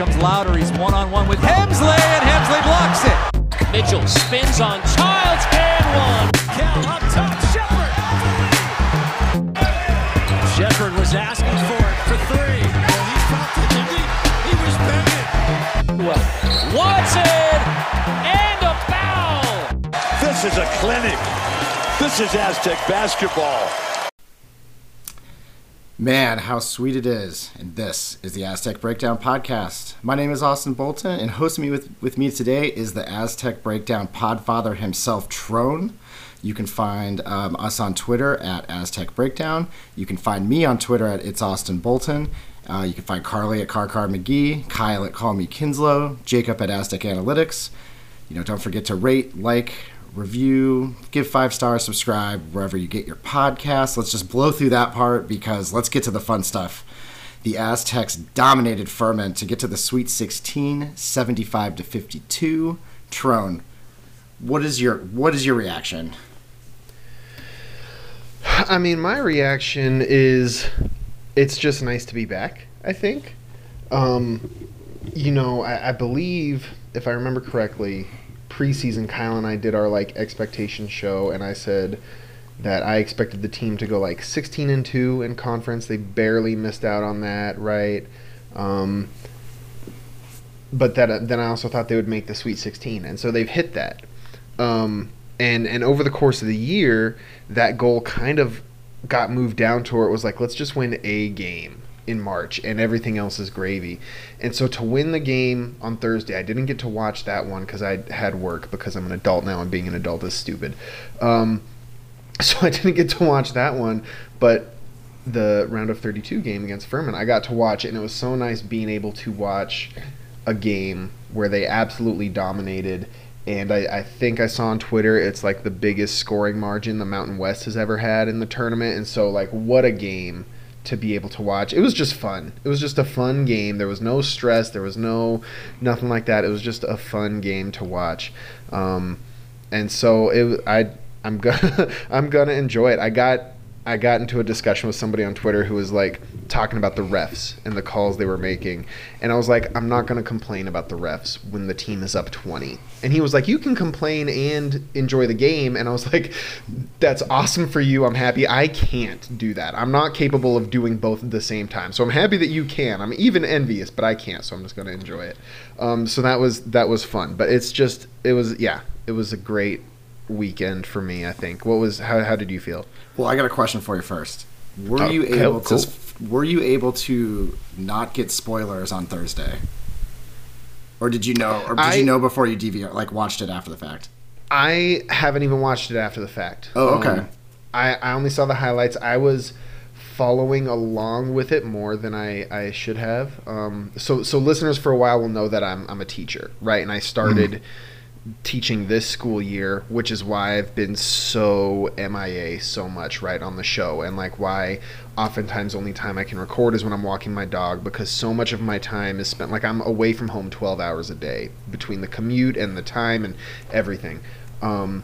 comes Louder. He's one on one with Hemsley, and Hemsley blocks it. Mitchell spins on Childs and one. Cal up top, Shepard. Shepard was asking for it for three. Well, he felt it, didn't he? He was begging. Well, Watson and a foul. This is a clinic. This is Aztec basketball. Man, how sweet it is. And this is the Aztec Breakdown Podcast. My name is Austin Bolton, and hosting me with, with me today is the Aztec Breakdown podfather himself, Tron. You can find um, us on Twitter at Aztec Breakdown. You can find me on Twitter at It's Austin Bolton. Uh, you can find Carly at CarCar McGee, Kyle at Call Me Kinslow, Jacob at Aztec Analytics. You know, don't forget to rate, like, review, give five stars, subscribe wherever you get your podcasts. Let's just blow through that part because let's get to the fun stuff. The Aztecs dominated Furman to get to the Sweet 16, 75 to 52. Tron, what is your what is your reaction? I mean, my reaction is it's just nice to be back, I think. Um, you know, I, I believe, if I remember correctly, preseason, Kyle and I did our like expectation show, and I said that I expected the team to go like 16 and 2 in conference. They barely missed out on that, right? Um, but that then I also thought they would make the Sweet 16, and so they've hit that. Um, and and over the course of the year, that goal kind of got moved down to where it was like, let's just win a game in March, and everything else is gravy. And so to win the game on Thursday, I didn't get to watch that one because I had work because I'm an adult now, and being an adult is stupid. Um, so I didn't get to watch that one, but the round of 32 game against Furman, I got to watch and it was so nice being able to watch a game where they absolutely dominated. And I, I think I saw on Twitter it's like the biggest scoring margin the Mountain West has ever had in the tournament. And so, like, what a game to be able to watch. It was just fun. It was just a fun game. There was no stress. There was no nothing like that. It was just a fun game to watch. Um, and so it, I, I'm gonna, I'm gonna enjoy it. I got I got into a discussion with somebody on Twitter who was like talking about the refs and the calls they were making. And I was like, I'm not going to complain about the refs when the team is up 20. And he was like, You can complain and enjoy the game. And I was like, That's awesome for you. I'm happy. I can't do that. I'm not capable of doing both at the same time. So I'm happy that you can. I'm even envious, but I can't. So I'm just going to enjoy it. Um, so that was that was fun. But it's just, it was, yeah, it was a great weekend for me, I think. What was, how, how did you feel? Well, I got a question for you first. Were Oh, you able cool. to were you able to not get spoilers on Thursday? Or did you know or did I- you know before you DVR like watched it after the fact? I haven't even watched it after the fact. Oh, okay. Um, I, I only saw the highlights. I was following along with it more than I, I should have. Um, so so listeners for a while will know that I'm I'm a teacher, right? And I started teaching this school year, which is why I've been so MIA so much right on the show, and like why oftentimes only time I can record is when I'm walking my dog because so much of my time is spent like I'm away from home 12 hours a day between the commute and the time and everything. Um,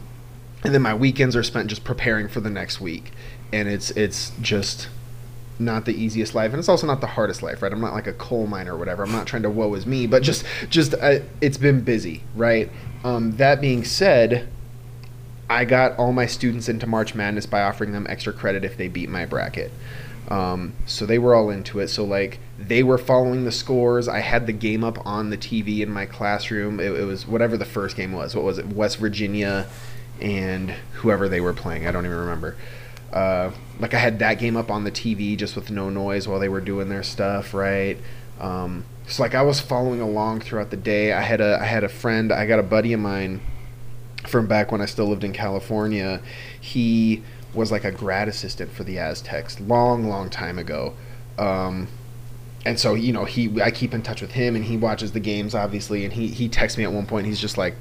and then my weekends are spent just preparing for the next week, and it's it's just not the easiest life and it's also not the hardest life right? I'm not like a coal miner or whatever. I'm not trying to woe is me but just just uh, it's been busy right? Um, that being said i got all my students into march madness by offering them extra credit if they beat my bracket. Um, so they were all into it. So like they were following the scores. I had the game up on the tv in my classroom. It, it was whatever the first game was. What was it? West virginia and whoever they were playing. I don't even remember uh, like I had that game up on the TV just with no noise while they were doing their stuff, right? Um, so like I was following along throughout the day. I had a I had a friend, I got a buddy of mine from back when I still lived in California. He was like a grad assistant for the Aztecs long, long time ago. Um, and so you know he I keep in touch with him and he watches the games obviously and he he texts me at one point he's just like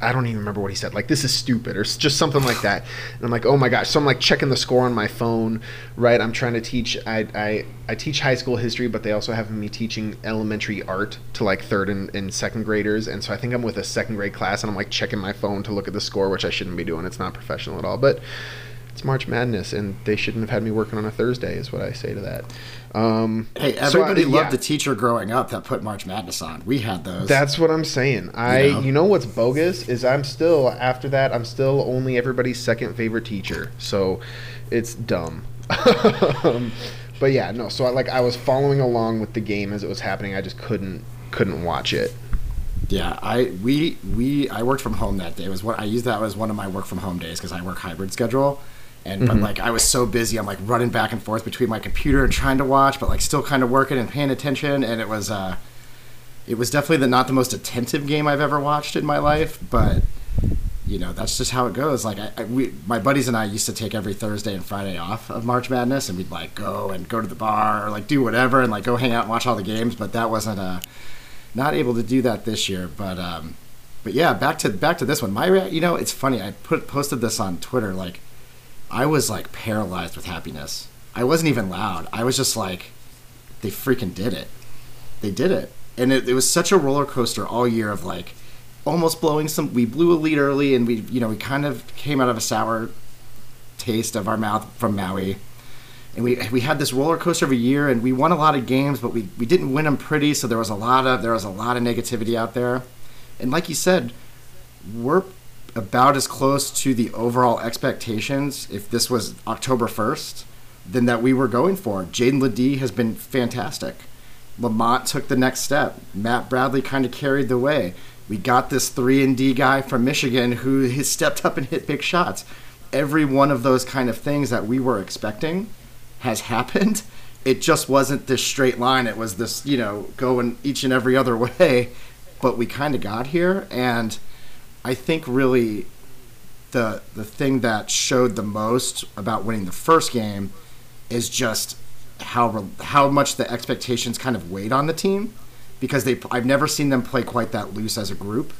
I don't even remember what he said like this is stupid or just something like that. And I'm like oh my gosh. So I'm like checking the score on my phone right? I'm trying to teach I I, I teach high school history but they also have me teaching elementary art to like third and, and second graders. And so I think I'm with a second grade class and I'm like checking my phone to look at the score which I shouldn't be doing. It's not professional at all. But it's March Madness, and they shouldn't have had me working on a Thursday, is what I say to that. Um, Hey, so I- everybody yeah. loved the teacher growing up that put March Madness on. We had those. That's what I'm saying. I, You know? you know what's bogus is I'm still after that. I'm still only everybody's second favorite teacher. So, it's dumb. um, but yeah, no. So I like I was following along with the game as it was happening. I just couldn't couldn't watch it. Yeah, I we we I worked from home that day. It was what I used that as one of my work from home days because I work hybrid schedule. And but like I was so busy, I'm like running back and forth between my computer and trying to watch, but like still kind of working and paying attention. And it was uh, it was definitely the not the most attentive game I've ever watched in my life. But you know that's just how it goes. Like I, I we my buddies and I used to take every Thursday and Friday off of March Madness, and we'd like go and go to the bar or like do whatever and like go hang out and watch all the games. But that wasn't uh not able to do that this year. But um, but yeah, back to back to this one. My you know it's funny. I put posted this on Twitter. Like I was like paralyzed with happiness. I wasn't even loud. I was just like, they freaking did it. They did it, and it, it was such a roller coaster all year of like almost blowing some. We blew a lead early, and we you know we kind of came out of a sour taste of our mouth from Maui. And we, we had this roller coaster of a year, and we won a lot of games, but we, we didn't win them pretty. So there was a lot of there was a lot of negativity out there, and like you said, we're about as close to the overall expectations if this was October 1st than that we were going for. Jaedon LeDee has been fantastic. Lamont took the next step. Matt Bradley kind of carried the way. We got this 3 and D guy from Michigan who has stepped up and hit big shots. Every one of those kind of things that we were expecting has happened. It just wasn't this straight line. It was this, you know, going each and every other way. But we kind of got here and I think really the the thing that showed the most about winning the first game is just how how much the expectations kind of weighed on the team because they I've never seen them play quite that loose as a group.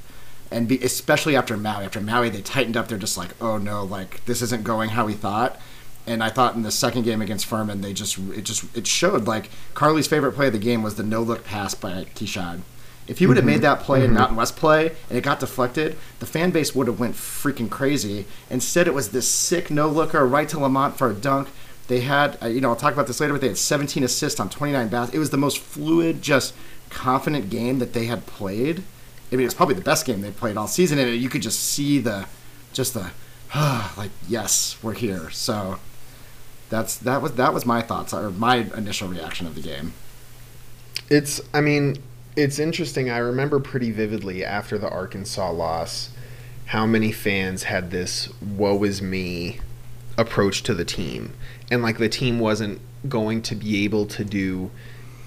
And be, especially after Maui after Maui they tightened up they're just like oh no like this isn't going how we thought. And I thought in the second game against Furman they just it just it showed like Carly's favorite play of the game was the no look pass by Keyshawn if he would have made that play in Mountain West play and it got deflected, the fan base would have went freaking crazy. Instead, it was this sick no looker right to Lamont for a dunk. They had, uh, you know, I'll talk about this later, but they had 17 assists on 29 baskets. It was the most fluid, just confident game that they had played. I mean, it's probably the best game they played all season, and you could just see the, just the, like, yes, we're here. So that's that was that was my thoughts or my initial reaction of the game. It's, I mean, it's interesting. I remember pretty vividly after the Arkansas loss how many fans had this woe is me approach to the team. And like the team wasn't going to be able to do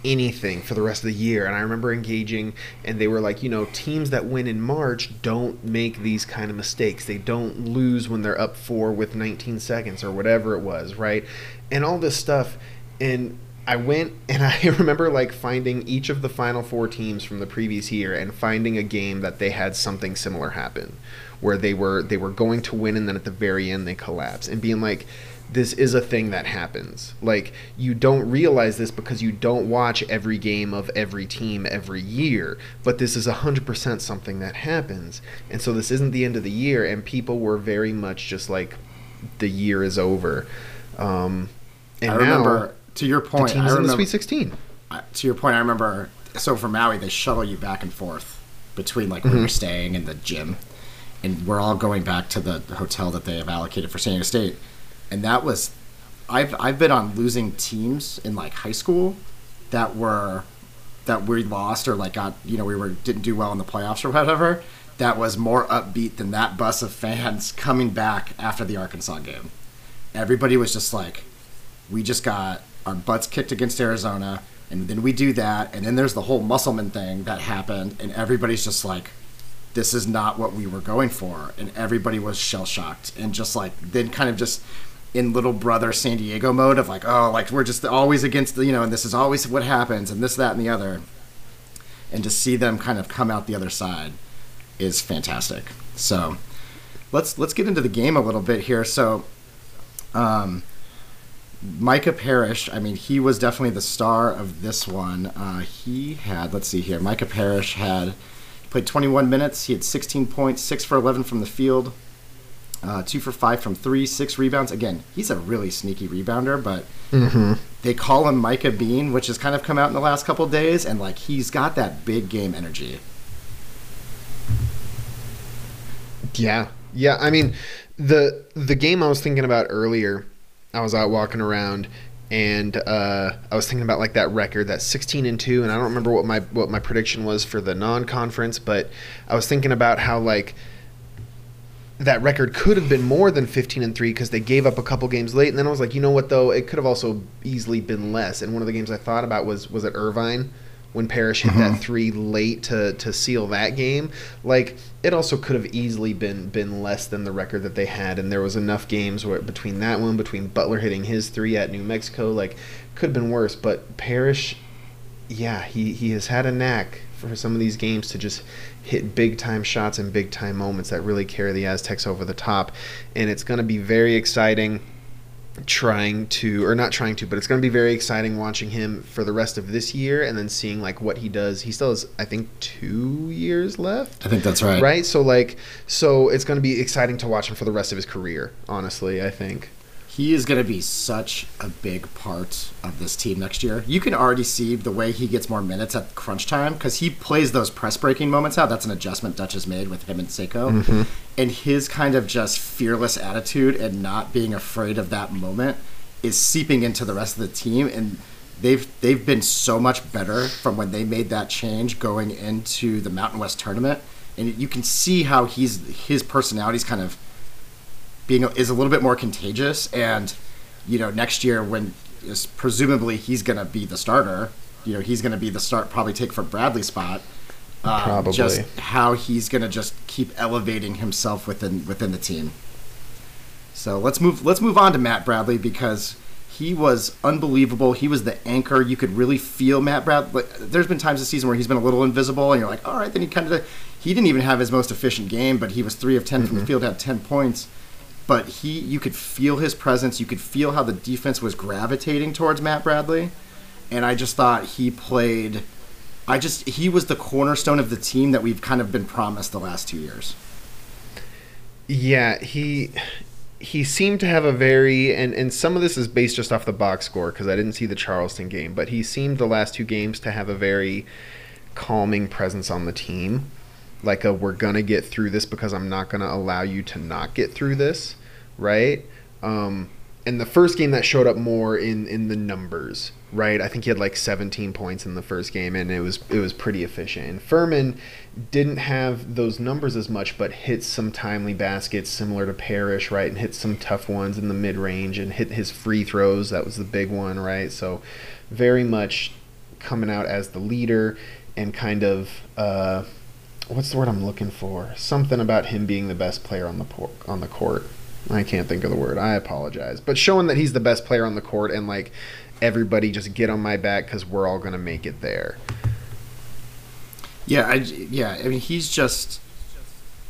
anything for the rest of the year. And I remember engaging, and they were like, you know, teams that win in March don't make these kind of mistakes. They don't lose when they're up four with 19 seconds or whatever it was, right? And all this stuff. And I went and I remember like finding each of the final four teams from the previous year and finding a game that they had something similar happen where they were they were going to win and then at the very end they collapse and being like this is a thing that happens. Like you don't realize this because you don't watch every game of every team every year, but this is 100% something that happens. And so this isn't the end of the year and people were very much just like the year is over. Um and I now remember to your the point. team I is in the remember Sweet 16. I- to your point, I remember. So for Maui, they shuttle you back and forth between like where mm-hmm. you're staying and the gym, and we're all going back to the hotel that they have allocated for San Diego State, and that was. I've I've been on losing teams in like high school, that were, that we lost or like got you know we were didn't do well in the playoffs or whatever. That was more upbeat than that bus of fans coming back after the Arkansas game. Everybody was just like, we just got our butts kicked against Arizona, and then we do that, and then there's the whole Musselman thing that happened, and everybody's just like, this is not what we were going for, and everybody was shell shocked, and just like then kind of just in little brother San Diego mode of like, oh, like we're just always against the, you know, and this is always what happens, and this, that, and the other, and to see them kind of come out the other side is fantastic. So let's let's get into the game a little bit here. So. Um, Micah Parrish, I mean, he was definitely the star of this one. Uh, he had, let's see here, Micah Parrish had played 21 minutes. He had 16 points, 6 for 11 from the field. Uh, two for five from three, six rebounds. Again, he's a really sneaky rebounder, but they call him Micah Bean, which has kind of come out in the last couple days, and like he's got that big game energy. Yeah, yeah. I mean, the the game I was thinking about earlier, I was out walking around, and uh, I was thinking about like that record, that sixteen and two, and I don't remember what my what my prediction was for the non conference, but I was thinking about how like that record could have been more than 15 and 3 because they gave up a couple games late and then i was like you know what though? It could have also easily been less. And one of the games i thought about was was at irvine when Parrish hit that mm-hmm. three late to, to seal that game, like it also could have easily been been less than the record that they had, and there was enough games where between that one, between Butler hitting his three at New Mexico, like could have been worse. But Parrish, yeah, he he has had a knack for some of these games to just hit big time shots and big time moments that really carry the Aztecs over the top, and it's going to be very exciting trying to or not trying to but it's going to be very exciting watching him for the rest of this year and then seeing like what he does. He still has i think two years left. I think that's right. right? So like so it's going to be exciting to watch him for the rest of his career honestly i think He is going to be such a big part of this team next year. You can already see the way he gets more minutes at crunch time because he plays those press breaking moments out. That's an adjustment Dutch has made with him and Seiko. Mm-hmm. And his kind of just fearless attitude and not being afraid of that moment is seeping into the rest of the team. And they've they've been so much better from when they made that change going into the Mountain West tournament. And you can see how he's his personality's kind of being is a little bit more contagious and you know next year when is presumably he's going to be the starter you know he's going to be the start probably take for bradley's spot um, Probably. just how he's going to just keep elevating himself within within the team. So let's move let's move on to matt bradley because he was unbelievable. He was the anchor. You could really feel matt bradley there's been times this season where he's been a little invisible and you're like all right then he kind of he didn't even have his most efficient game but he was three of 10 from the field had 10 points but he you could feel his presence. You could feel how the defense was gravitating towards matt bradley. And i just thought he played i just he was the cornerstone of the team that we've kind of been promised the last two years. Yeah, he he seemed to have a very and and some of this is based just off the box score because I didn't see the Charleston game, but he seemed the last two games to have a very calming presence on the team. Like a we're gonna get through this because I'm not gonna allow you to not get through this, right? Um, and the first game that showed up more in in the numbers, right? I think he had like 17 points in the first game, and it was it was pretty efficient. And Furman didn't have those numbers as much, but hit some timely baskets similar to Parrish, right? And hit some tough ones in the mid range, and hit his free throws. That was the big one, right? So very much coming out as the leader and kind of. Uh, What's the word I'm looking for? Something about him being the best player on the por- on the court. I can't think of the word. I apologize. But showing that he's the best player on the court and like everybody just get on my back because we're all gonna make it there. Yeah, I, yeah. I mean, he's just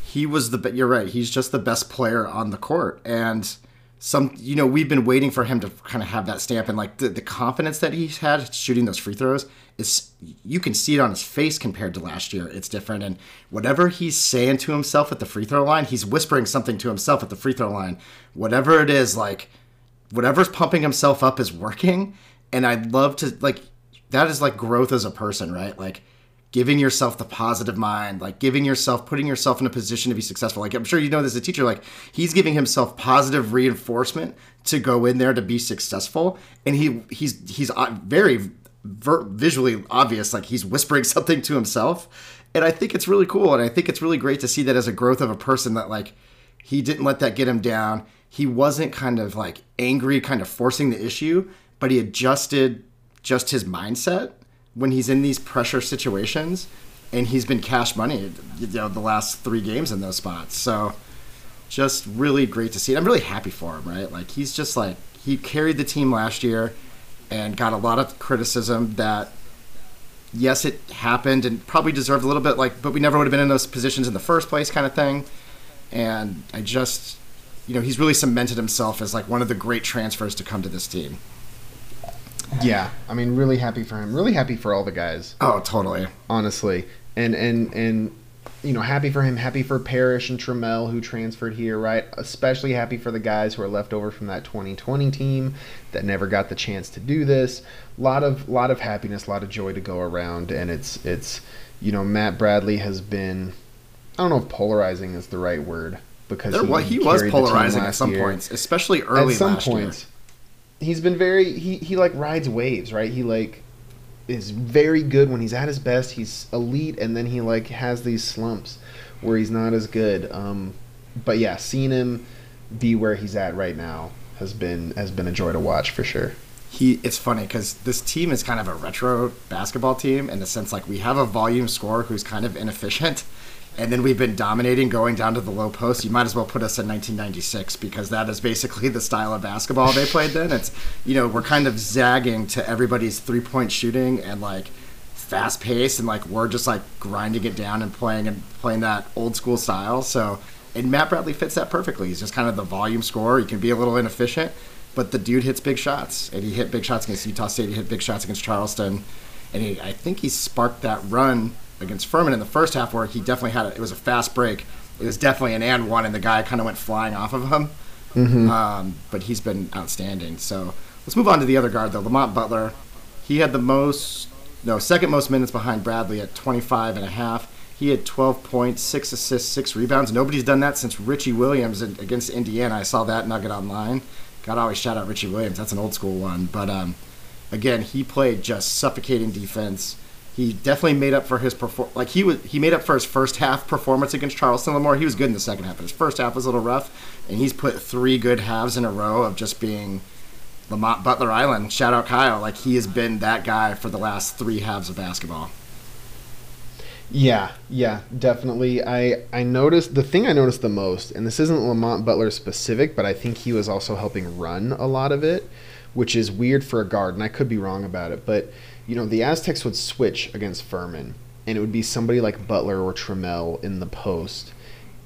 he was the. You're right. He's just the best player on the court, and some. You know, we've been waiting for him to kind of have that stamp, and like the, the confidence that he's had shooting those free throws is. You can see it on his face compared to last year. It's different, and whatever he's saying to himself at the free throw line, he's whispering something to himself at the free throw line. Whatever it is, like whatever's pumping himself up is working, and I'd love to like. That is like growth as a person, right? Like giving yourself the positive mind, like giving yourself, putting yourself in a position to be successful. Like I'm sure you know this as a teacher, like he's giving himself positive reinforcement to go in there to be successful, and he he's he's uh, very ver- visually obvious, like he's whispering something to himself, and I think it's really cool, and I think it's really great to see that as a growth of a person that like he didn't let that get him down. He wasn't kind of like angry, kind of forcing the issue, but he adjusted just his mindset when he's in these pressure situations, and he's been cash money, you know, the last three games in those spots. So, just really great to see. I'm really happy for him, right? Like he's just like he carried the team last year, and got a lot of criticism that. Yes, it happened and probably deserved a little bit, like, but we never would have been in those positions in the first place, kind of thing. And I just, you know, he's really cemented himself as like one of the great transfers to come to this team. Yeah, I mean, really happy for him. Really happy for all the guys. Oh, totally. honestly and and and you know, happy for him, happy for Parrish and Trammell who transferred here, right? Especially happy for the guys who are left over from that 2020 team that never got the chance to do this. A lot of lot of happiness, a lot of joy to go around, and it's it's you know Matt Bradley has been I don't know if polarizing is the right word because There, well, he was carried the team polarizing at some year. points, especially early At some points, he's been very he he like rides waves, right? He like is very good when he's at his best. He's elite, and then he like has these slumps where he's not as good. Um, but yeah, seeing him be where he's at right now has been has been a joy to watch for sure. he it's funny because this team is kind of a retro basketball team in the sense like we have a volume scorer who's kind of inefficient and then we've been dominating going down to the low post. You might as well put us in 1996 because that is basically the style of basketball they played then. It's you know we're kind of zagging to everybody's three point shooting and like fast pace and like we're just like grinding it down and playing and playing that old school style. So and Matt Bradley fits that perfectly. He's just kind of the volume scorer. He can be a little inefficient but the dude hits big shots, and he hit big shots against Utah State. He hit big shots against Charleston, and he, I think he sparked that run against Furman in the first half, where he definitely had a, it was a fast break. It was definitely an and one, and the guy kind of went flying off of him. Um, but he's been outstanding. So let's move on to the other guard, though. Lamont Butler, he had the most, no, second most minutes behind Bradley at 25 and a half. He had 12 points, six assists, six rebounds. Nobody's done that since Richie Williams against Indiana. I saw that nugget online. Gotta always shout out Richie Williams. That's an old school one. But um, again, he played just suffocating defense. He definitely made up for his perform. Like he was, he made up for his first half performance against Charleston Lamore. He was good in the second half, but his first half was a little rough. And he's put three good halves in a row of just being Lamont Butler Island. Shout out Kyle. Like he has been that guy for the last three halves of basketball. Yeah, yeah, definitely. I I noticed the thing I noticed the most, and this isn't Lamont Butler specific, but I think he was also helping run a lot of it, which is weird for a guard, and I could be wrong about it. But you know, the Aztecs would switch against Furman, and it would be somebody like Butler or Trammell in the post.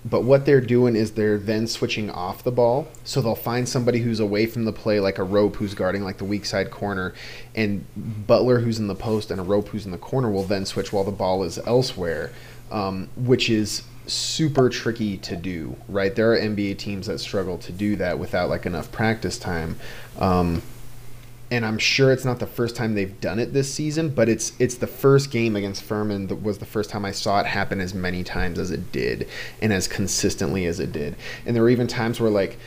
But what they're doing is they're then switching off the ball. So they'll find somebody who's away from the play, like Arop who's guarding like the weak side corner, and Butler who's in the post and Arop who's in the corner will then switch while the ball is elsewhere, um, which is super tricky to do. Right? There are NBA teams that struggle to do that without like enough practice time. Um, and I'm sure it's not the first time they've done it this season, but it's it's the first game against Furman that was the first time I saw it happen as many times as it did and as consistently as it did. And there were even times where like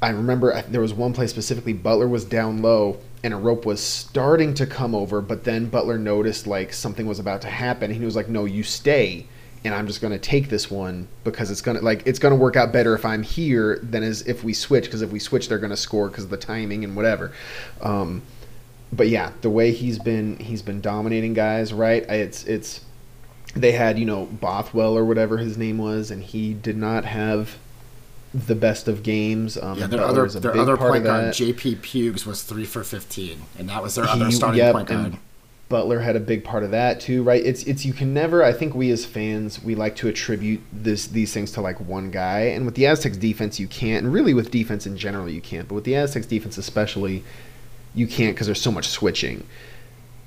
I remember there was one play specifically Butler was down low and Arop was starting to come over, but then Butler noticed like something was about to happen he was like, "No, you stay." And I'm just gonna take this one because it's gonna like it's gonna work out better if I'm here than as if we switch because if we switch they're gonna score because of the timing and whatever. Um, but yeah, the way he's been he's been dominating guys, right? It's it's they had you know Bothwell or whatever his name was, and he did not have the best of games. Um, Yeah, their other their other point guard. J.P. Pegues, was three for 15, and that was their other starting yep, point guard. Butler had a big part of that too, right? It's it's you can never. I think we as fans we like to attribute this these things to like one guy, and with the Aztecs defense you can't, and really with defense in general you can't, but with the Aztecs defense especially, you can't because there's so much switching.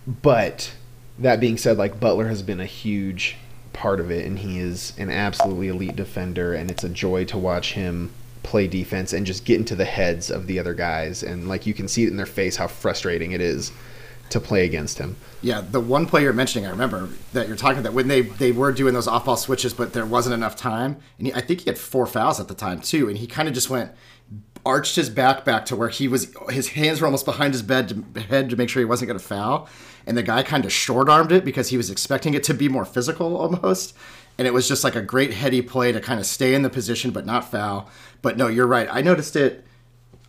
But that being said, like Butler has been a huge part of it, and he is an absolutely elite defender, and it's a joy to watch him play defense and just get into the heads of the other guys, and like you can see it in their face how frustrating it is to play against him. Yeah, the one play you're mentioning, I remember that you're talking that when they they were doing those off ball switches, but there wasn't enough time, and he, I think he had four fouls at the time too, and he kind of just went arched his back back to where he was his hands were almost behind his bed to, head to make sure he wasn't going to foul, and the guy kind of short armed it because he was expecting it to be more physical almost, and it was just like a great heady play to kind of stay in the position but not foul. But no, you're right. I noticed it.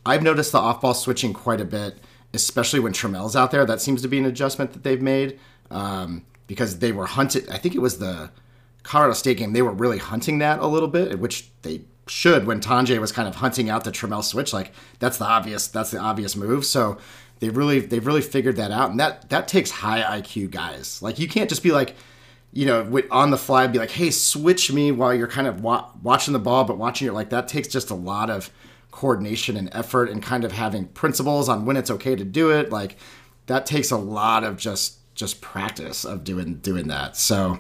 I've noticed the off ball switching quite a bit, especially when Trammell's out there. That seems to be an adjustment that they've made um, because they were hunted. I think it was the Colorado State game. They were really hunting that a little bit, which they should when Tanjay was kind of hunting out the Trammell switch. Like that's the obvious. That's the obvious move. So they really they've really figured that out, and that that takes high IQ guys. Like you can't just be like you know, on the fly, be like, "Hey, switch me," while you're kind of wa- watching the ball, but watching it like that takes just a lot of coordination and effort, and kind of having principles on when it's okay to do it. Like that takes a lot of just just practice of doing doing that. So,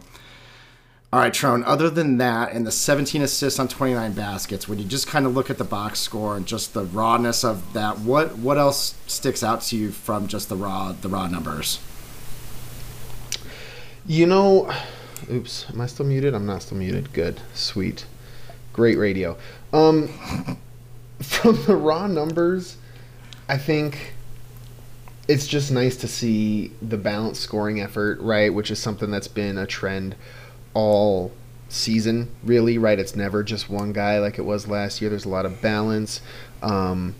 All right, Tron. Other than that, and the 17 assists on 29 baskets, when you just kind of look at the box score and just the rawness of that, what what else sticks out to you from just the raw the raw numbers? You know, oops, am I still muted? I'm not still muted. Good, sweet, great radio. Um, from the raw numbers, I think it's just nice to see the balanced scoring effort, right? Which is something that's been a trend all season, really, right? It's never just one guy like it was last year. There's a lot of balance. Um,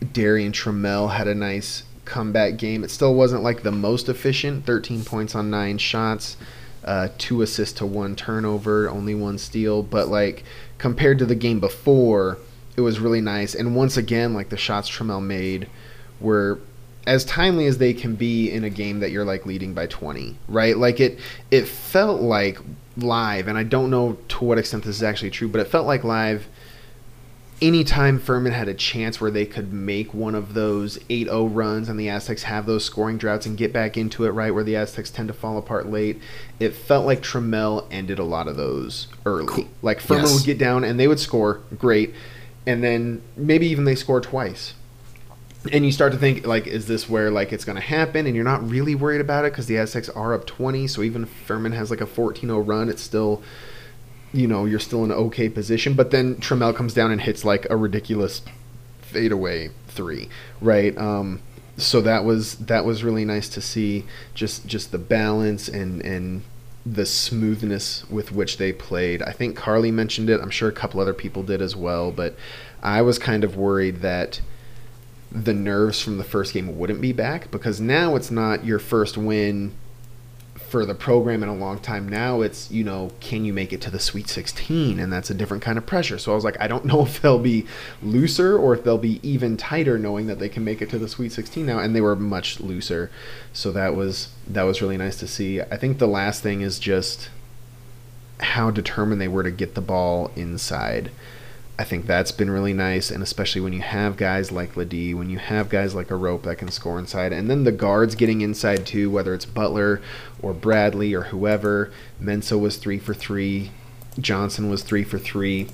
Darrion Trammell had a nice comeback game. It still wasn't like the most efficient 13 points on nine shots, uh, two assists to one turnover, only one steal. But like compared to the game before, it was really nice. And once again, like the shots Trammell made were as timely as they can be in a game that you're like leading by 20 right like it it felt like live and i don't know to what extent this is actually true but it felt like live anytime Furman had a chance where they could make one of those 8-0 runs and the Aztecs have those scoring droughts and get back into it right where the Aztecs tend to fall apart late, it felt like Trammell ended a lot of those early. Like Furman Yes. would get down and they would score, great, and then maybe even they score twice. And you start to think like, is this where like it's going to happen? And you're not really worried about it because the Aztecs are up 20. So even if Furman has like a 14-0 run, it's still you know, you're still in an okay position. But then Trammell comes down and hits like a ridiculous fadeaway three, right? Um, so that was that was really nice to see. Just just the balance and and the smoothness with which they played. I think Carly mentioned it. I'm sure a couple other people did as well. But I was kind of worried that the nerves from the first game wouldn't be back because now it's not your first win for the program in a long time now it's you know can you make it to the sweet 16 and that's a different kind of pressure. So i was like i don't know if they'll be looser or if they'll be even tighter knowing that they can make it to the sweet 16 now. And they were much looser. So that was that was really nice to see. I think the last thing is just how determined they were to get the ball inside I think that's been really nice, and especially when you have guys like LeDee, when you have guys like Arop that can score inside, and then the guards getting inside too, whether it's Butler or Bradley or whoever. Mensah was three for three, Johnson was three for three.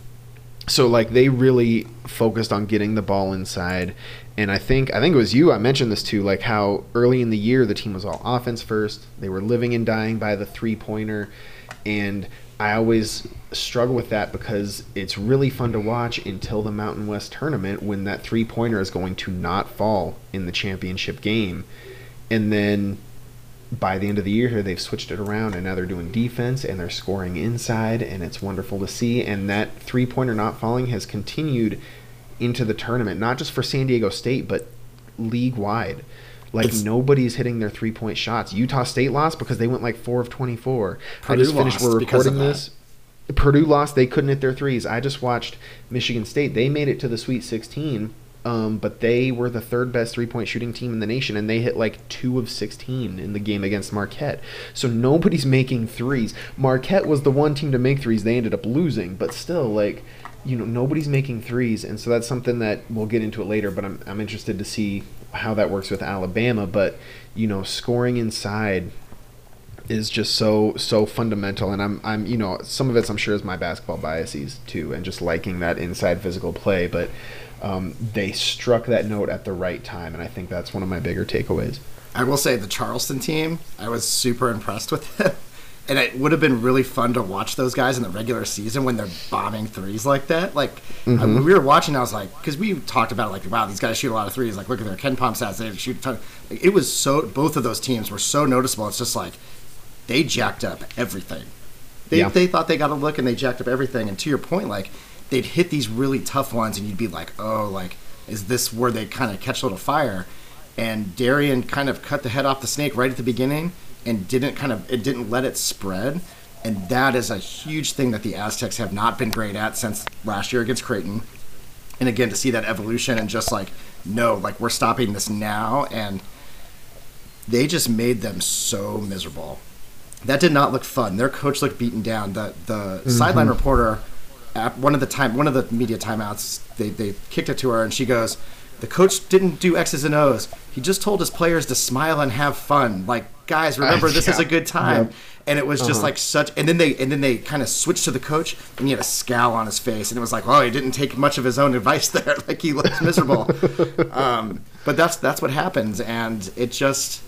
So like they really focused on getting the ball inside, and I think I think it was you I mentioned this too, like how early in the year the team was all offense first. They were living and dying by the three pointer, and I always struggle with that because it's really fun to watch until the Mountain West tournament when that three pointer is going to not fall in the championship game. And then by the end of the year here, they've switched it around and now they're doing defense and they're scoring inside, and it's wonderful to see. And that three pointer not falling has continued into the tournament, not just for San Diego State, but league wide. Like It's- nobody's hitting their three point shots. Utah State lost because they went like four of twenty four. I just finished. We're recording this. Purdue lost. They couldn't hit their threes. I just watched Michigan State. They made it to the Sweet Sixteen, um, but they were the third best three point shooting team in the nation, and they hit like two of sixteen in the game against Marquette. So nobody's making threes. Marquette was the one team to make threes. They ended up losing, but still, like you know, nobody's making threes, and so that's something that we'll get into it later. But I'm I'm interested to see how that works with Alabama. But you know, scoring inside is just so so fundamental and I'm I'm you know some of it's I'm sure is my basketball biases too and just liking that inside physical play but um, they struck that note at the right time and I think that's one of my bigger takeaways. I will say the Charleston team, I was super impressed with them. And it would have been really fun to watch those guys in the regular season when they're bombing threes like that. Like I, when we were watching, I was like, because we talked about like, wow, these guys shoot a lot of threes. Like, look at their KenPom stats; they shoot. A ton. Like, it was so both of those teams were so noticeable. It's just like they jacked up everything. They Yeah. they thought they got a look and they jacked up everything. And to your point, like they'd hit these really tough ones, and you'd be like, oh, like is this where they kind of catch a little fire? And Darrion kind of cut the head off the snake right at the beginning and didn't kind of it didn't let it spread. And that is a huge thing that the Aztecs have not been great at since last year against Creighton. And again, to see that evolution and just like, no, like we're stopping this now. And they just made them so miserable. That did not look fun. Their coach looked beaten down. The the sideline reporter at one of the time one of the media timeouts, they, they kicked it to her and she goes, The coach didn't do X's and O's. He just told his players to smile and have fun. Like, guys, remember this is a good time. Yep. and it was just like such. And then they and then they kind of switched to the coach, and he had a scowl on his face, and it was like, oh, he didn't take much of his own advice there. like he looks miserable. um, but that's that's what happens, and it just.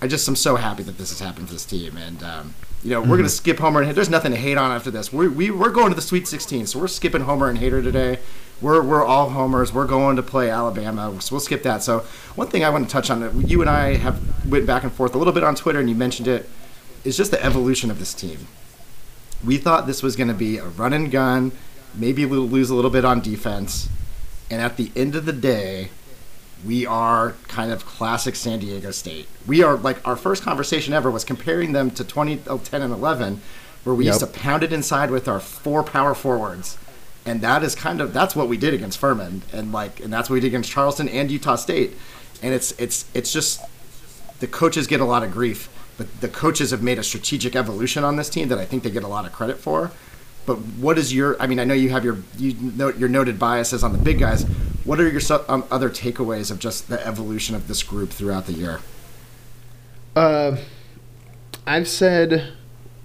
I just I'm so happy that this has happened to this team, and um, you know we're gonna skip Homer and There's nothing to hate on after this. We we we're going to the Sweet 16, so we're skipping Homer and Hater today. We're we're all homers. We're going to play Alabama, so we'll skip that. So one thing I want to touch on, you and I have went back and forth a little bit on Twitter, and you mentioned it, is just the evolution of this team. We thought this was going to be a run and gun, maybe we'll lose a little bit on defense, and at the end of the day, we are kind of classic San Diego State. We are like our first conversation ever was comparing them to 2010 and 11, where we used to pound it inside with our four power forwards, and that is kind of that's what we did against Furman, and like and that's what we did against Charleston and Utah State, and it's it's it's just the coaches get a lot of grief, but the coaches have made a strategic evolution on this team that I think they get a lot of credit for. But what is your? I mean, I know you have your you note your noted biases on the big guys. What are your um, other takeaways of just the evolution of this group throughout the year? Uh, I've said,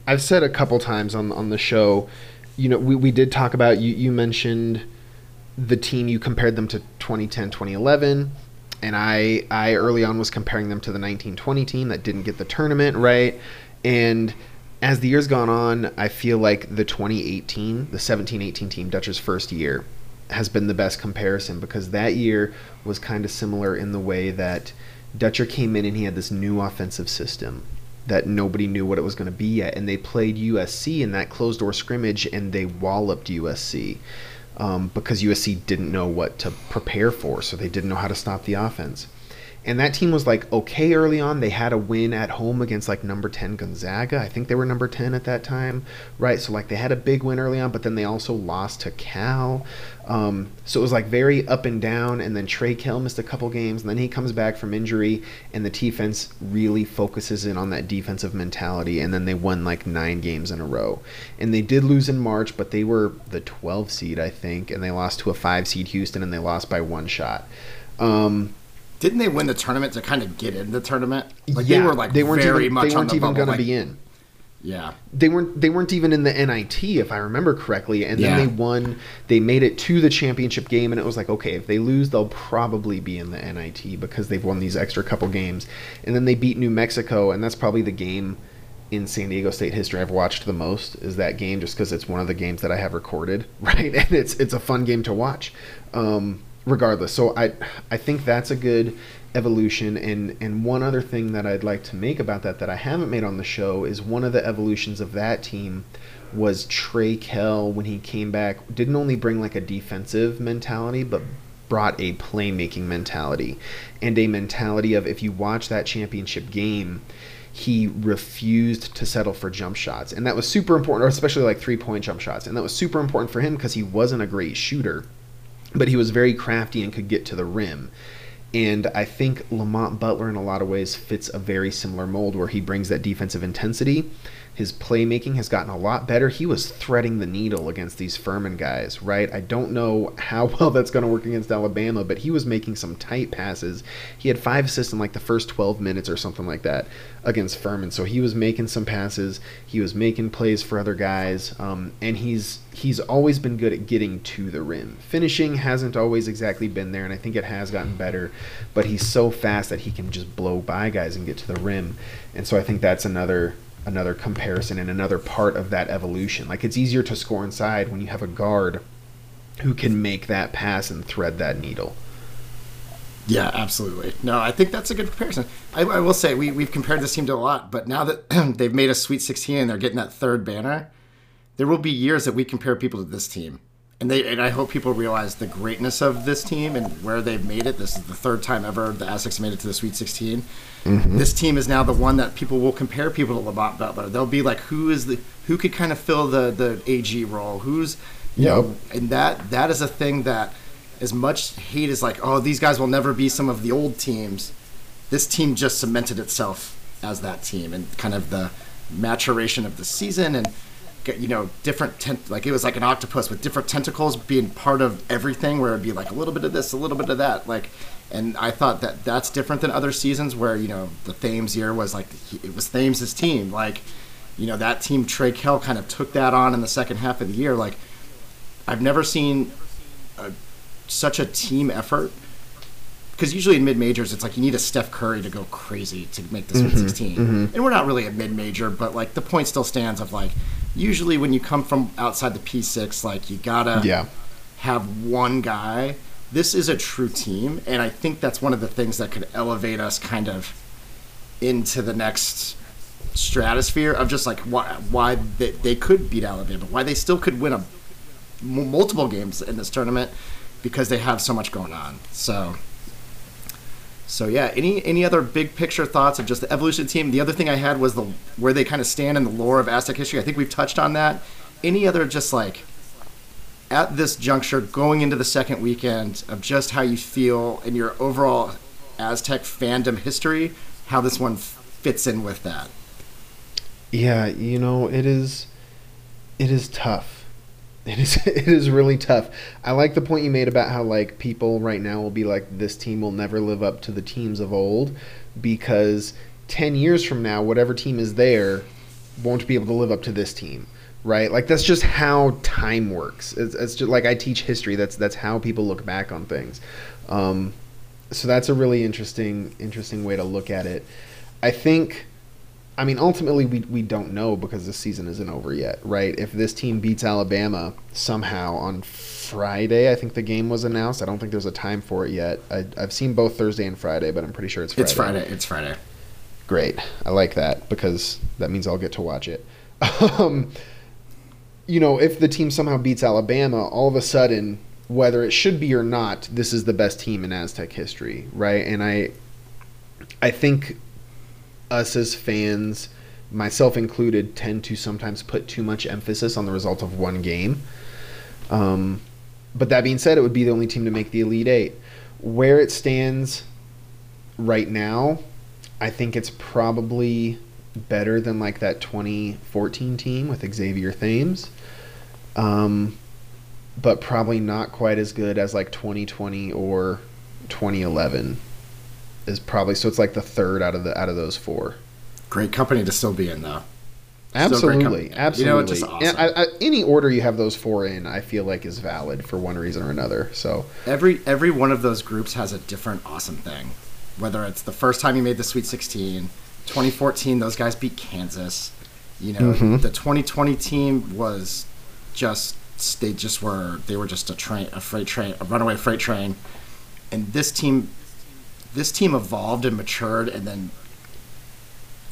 I've said a couple times on on the show. You know, we, we did talk about you. You mentioned the team. You compared them to 2010, 2011, and I I early on was comparing them to the 1920 team that didn't get the tournament right. And as the years gone on, I feel like the 2018, the 17-18 team, Dutcher's first year, has been the best comparison because that year was kind of similar in the way that Dutcher came in and he had this new offensive system that nobody knew what it was going to be yet, and they played USC in that closed door scrimmage and they walloped USC um, because USC didn't know what to prepare for, so they didn't know how to stop the offense. And that team was like okay early on. They had a win at home against like number 10 Gonzaga. I think they were number 10 at that time, right? So like they had a big win early on, but then they also lost to Cal. Um, so it was like very up and down. And then Trey Kell missed a couple games, and then he comes back from injury, and the defense really focuses in on that defensive mentality. And then they won like nine games in a row. And they did lose in March, but they were the 12 seed, I think, and they lost to a five seed Houston, and they lost by one shot. Um, Didn't they win the tournament to kind of get in the tournament? Like yeah, they were like they weren't very even, much they weren't the even going like- to be in. Yeah, They weren't they weren't even in the NIT if I remember correctly, and Yeah. then they won. They made it to the championship game, and it was like, okay, if they lose, they'll probably be in the NIT because they've won these extra couple games, and then they beat New Mexico, and that's probably the game in San Diego State history I've watched the most is that game, just because it's one of the games that I have recorded, right? And it's it's a fun game to watch, um, regardless. So I I think that's a good evolution. And and one other thing that I'd like to make about that that I haven't made on the show is one of the evolutions of that team was Trey Kell when he came back didn't only bring like a defensive mentality but brought a playmaking mentality and a mentality of if you watch that championship game he refused to settle for jump shots. And that was super important or especially like three point jump shots. And that was super important for him because he wasn't a great shooter but he was very crafty and could get to the rim and I think Lamont Butler, in a lot of ways, fits a very similar mold where he brings that defensive intensity. His playmaking has gotten a lot better. He was threading the needle against these Furman guys, right? I don't know how well that's going to work against Alabama, but he was making some tight passes. He had five assists in like the first 12 minutes or something like that against Furman. So he was making some passes. He was making plays for other guys, um, and he's he's always been good at getting to the rim. Finishing hasn't always exactly been there, and I think it has gotten better. But he's so fast that he can just blow by guys and get to the rim, and so I think that's another another comparison and another part of that evolution. Like it's easier to score inside when you have a guard who can make that pass and thread that needle. Yeah, absolutely. No, I think that's a good comparison. I, I will say we we've compared this team to a lot, but now that they've made a Sweet 16 and they're getting that third banner, there will be years that we compare people to this team, and they and I hope people realize the greatness of this team and where they've made it. This is the third time ever the Aztecs made it to the Sweet 16. Mm-hmm. This team is now the one that people will compare people to Lamont Butler. They'll be like, who is the who could kind of fill the the AG role? Who's you Yep. know, and that that is a thing that as much hate as like, oh, these guys will never be some of the old teams. This team just cemented itself as that team, and kind of the maturation of the season, and you know, different tent like it was like an octopus with different tentacles being part of everything, where it'd be like a little bit of this, a little bit of that, like. And I thought that that's different than other seasons where you know the Thames year was like it was thames's team, like You know, that team, Trey Kell, kind of took that on in the second half of the year. Like, I've never seen a, such a team effort. Because usually in mid majors, it's like you need a Steph Curry to go crazy to make the mm-hmm. Sweet 16. Mm-hmm. And we're not really a mid major, but like the point still stands of like, usually when you come from outside the P6, like you gotta Yeah. have one guy. This is a true team, and I think that's one of the things that could elevate us kind of into the next stratosphere of just like why why they, they could beat Alabama, why they still could win a m- multiple games in this tournament because they have so much going on. So. So yeah, any any other big picture thoughts of just the evolution team? The other thing I had was the where they kind of stand in the lore of Aztec history. I think we've touched on that. Any other just like at this juncture, going into the second weekend, of just how you feel in your overall Aztec fandom history, how this one fits in with that. Yeah, you know, it is it is tough. It is it is really tough. I like the point you made about how like people right now will be like this team will never live up to the teams of old because 10 years from now whatever team is there won't be able to live up to this team. Right? Like that's just how time works. It's, it's just like I teach history. That's that's how people look back on things. Um, so that's a really interesting interesting way to look at it. I think I mean, ultimately, we, we don't know because the season isn't over yet, right? If this team beats Alabama somehow on Friday, I think the game was announced. I don't think there's a time for it yet. I, I've seen both Thursday and Friday, but I'm pretty sure it's Friday. It's Friday. It's Friday. Great. I like that because that means I'll get to watch it. Um, you know, if the team somehow beats Alabama, all of a sudden, whether it should be or not, this is the best team in Aztec history, right? And I, I think us as fans, myself included, tend to sometimes put too much emphasis on the result of one game. Um, but that being said, it would be the only team to make the Elite Eight. Where it stands right now, I think it's probably better than like that 2014 team with Xavier Thames. Um, but probably not quite as good as like 2020 or 2011 is probably so it's like the third out of the out of those four. Great company to still be in, though. Absolutely, absolutely. You know, just awesome. I, I, any order you have those four in, I feel like is valid for one reason or another. So every every one of those groups has a different awesome thing. Whether it's the first time you made the Sweet 16, 2014, those guys beat Kansas. You know, Mm-hmm. the 2020 team was just they just were they were just a train, a freight train, a runaway freight train. And this team, this team evolved and matured, and then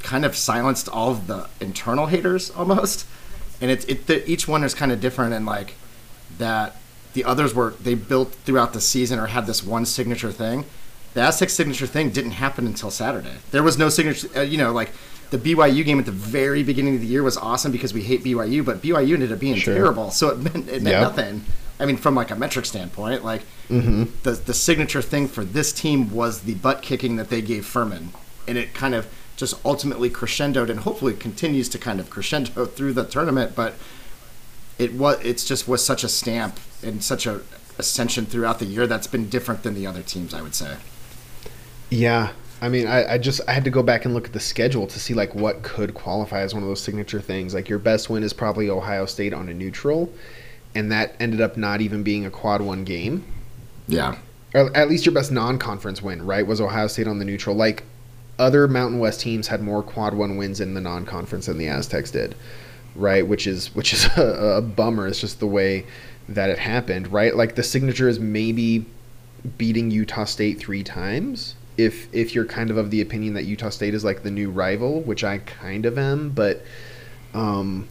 kind of silenced all of the internal haters almost. And it's it the, each one is kind of different, and like that the others were they built throughout the season or had this one signature thing. The Aztec signature thing didn't happen until Saturday. There was no signature, uh, you know, like the BYU game at the very beginning of the year was awesome because we hate BYU, but BYU ended up being Sure. terrible, so it meant it meant Yep. nothing. I mean, from like a metric standpoint, like mm-hmm. the the signature thing for this team was the butt kicking that they gave Furman, and it kind of just ultimately crescendoed and hopefully continues to kind of crescendo through the tournament. But it was it's just was such a stamp and such a ascension throughout the year that's been different than the other teams, I would say. yeah, I mean, I, I just I had to go back and look at the schedule to see like what could qualify as one of those signature things. Like your best win is probably Ohio State on a neutral, and that ended up not even being a quad one game. Yeah. or at least your best non-conference win, right, was Ohio State on the neutral. Like other Mountain West teams had more quad one wins in the non-conference than the Aztecs did, right? Which is which is a, a bummer. It's just the way that it happened, right? Like the signature is maybe beating Utah State three times. If if you're kind of of the opinion that Utah State is like the new rival, which I kind of am, but um,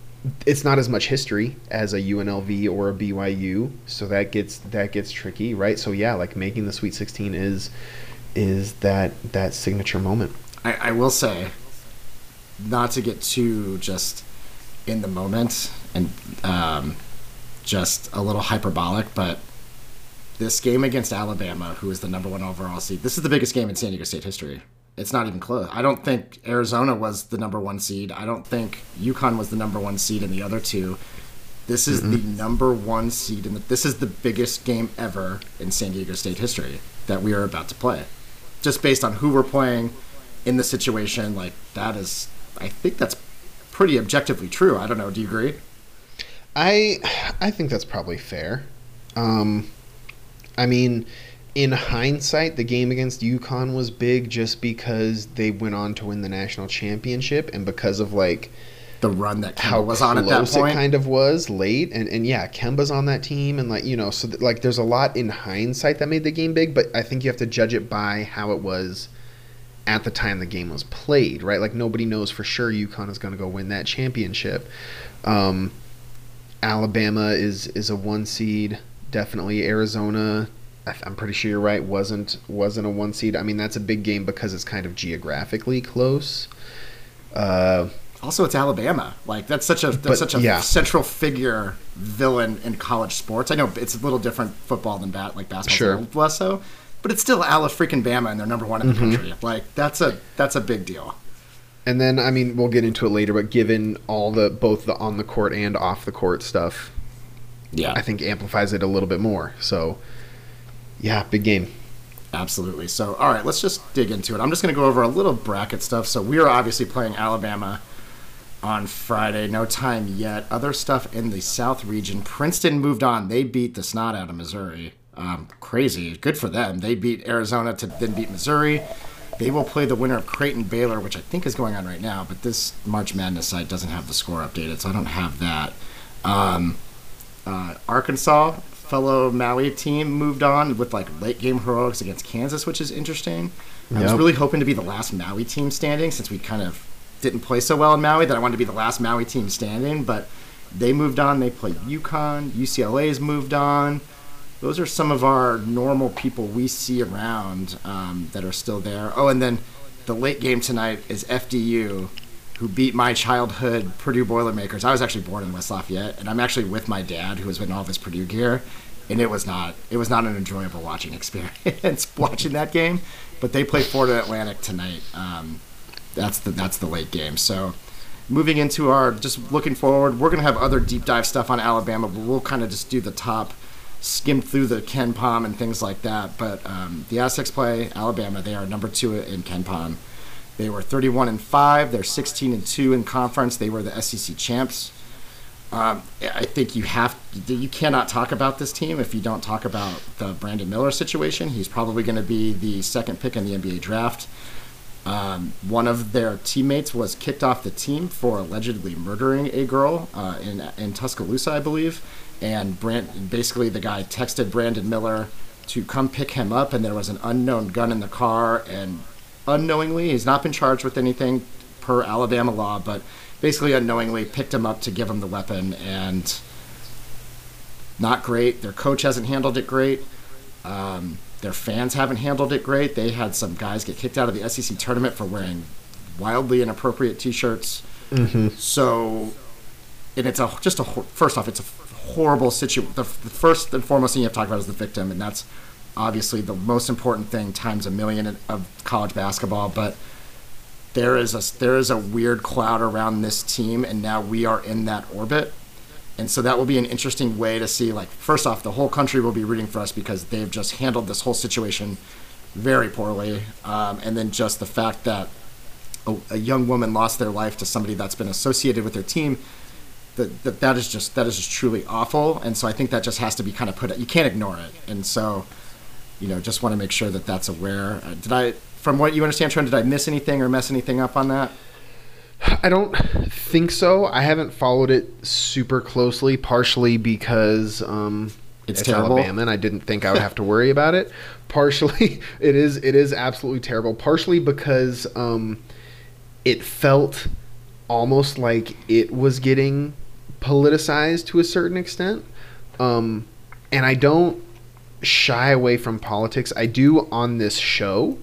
it's not as much history as a UNLV or a BYU, so that gets that gets tricky, right? So yeah, like making the Sweet 16 is is that that signature moment. I, I will say, not to get too just in the moment and um, just a little hyperbolic, but this game against Alabama, who is the number one overall seed, this is the biggest game in San Diego State history. It's not even close. I don't think Arizona was the number one seed. I don't think UConn was the number one seed in the other two. This is the number one seed, and this is the biggest game ever in San Diego State history that we are about to play. Just based on who we're playing in the situation, like that is, I think that's pretty objectively true. I don't know. Do you agree? I I think that's probably fair. Um, I mean, in hindsight, the game against UConn was big just because they went on to win the national championship and because of like The run that Kemba how was on at that point. it kind of was late, and and yeah, Kemba's on that team, and like you know, so that, like there's a lot in hindsight that made the game big, but I think you have to judge it by how it was at the time the game was played, right? Like nobody knows for sure UConn is going to go win that championship. Um, Alabama is is a one seed, definitely Arizona. I- I'm pretty sure you're right. wasn't wasn't a one seed. I mean, that's a big game because it's kind of geographically close. Uh, Also, it's Alabama. Like that's such a that's But, such a yeah. central figure villain in college sports. I know it's a little different football than bat like basketball, Sure. less so, but it's still Ala freaking Bama, and they're number one in the Mm-hmm. country. Like that's a that's a big deal. And then, I mean, we'll get into it later, but given all the both the on the court and off the court stuff, Yeah, I think amplifies it a little bit more. So, yeah, big game. Absolutely. So, all right, let's just dig into it. I'm just going to go over a little bracket stuff. So, we are obviously playing Alabama on Friday. No time yet. Other stuff in the South region. Princeton moved on. They beat the snot out of Missouri. Um, crazy. Good for them. They beat Arizona to then beat Missouri. They will play the winner of Creighton Baylor, which I think is going on right now, but this March Madness site doesn't have the score updated, so I don't have that. Um, uh, Arkansas, fellow Maui team, moved on with like late game heroics against Kansas, which is interesting. I was really hoping to be the last Maui team standing since we kind of didn't play so well in Maui that I wanted to be the last Maui team standing, but they moved on. They played UConn. UCLA's moved on. Those are some of our normal people we see around um, that are still there. Oh, and then the late game tonight is FDU, who beat my childhood Purdue Boilermakers. I was actually born in West Lafayette, and I'm actually with my dad, who was in all of his Purdue gear, and it was not it was not an enjoyable watching experience watching that game. But they play Florida Atlantic tonight. Um, that's the that's the late game. So moving into our just looking forward, we're gonna have other deep dive stuff on Alabama, but we'll kind of just do the top, skim through the KenPom and things like that. But um, the Aztecs play Alabama. They are number two in KenPom. They were 31 and five. They're 16 and two in conference. They were the SEC champs. Um, I think you have you cannot talk about this team if you don't talk about the Brandon Miller situation. He's probably going to be the second pick in the NBA draft. Um, one of their teammates was kicked off the team for allegedly murdering a girl uh, in in Tuscaloosa, I believe. And Brand, basically, the guy texted Brandon Miller to come pick him up, and there was an unknown gun in the car. And unknowingly, he's not been charged with anything per Alabama law, but basically unknowingly picked him up to give him the weapon. And not great. Their coach hasn't handled it great. Um, their fans haven't handled it great. They had some guys get kicked out of the SEC tournament for wearing wildly inappropriate T-shirts. So, and it's a just a first off, it's a horrible situation. The, the first and foremost thing you have to talk about is the victim, and that's obviously the most important thing times a million of college basketball. But there is a there is a weird cloud around this team, and now we are in that orbit. And so that will be an interesting way to see. Like, first off, the whole country will be rooting for us because they've just handled this whole situation very poorly. Um, and then just the fact that a, a young woman lost their life to somebody that's been associated with their team. That, that that is just that is just truly awful. And so I think that just has to be kind of put. You can't ignore it. And so, you know, just want to make sure that that's aware. Uh, did I, from what you understand, Trent, did I miss anything or mess anything up on that? I don't think so. I haven't followed it super closely, partially because um, It's terrible. Alabama, and I didn't think I would have to worry about it. Partially, it is it is absolutely terrible. Partially because um, it felt almost like it was getting politicized to a certain extent, um, and I don't shy away from politics. I do on this show.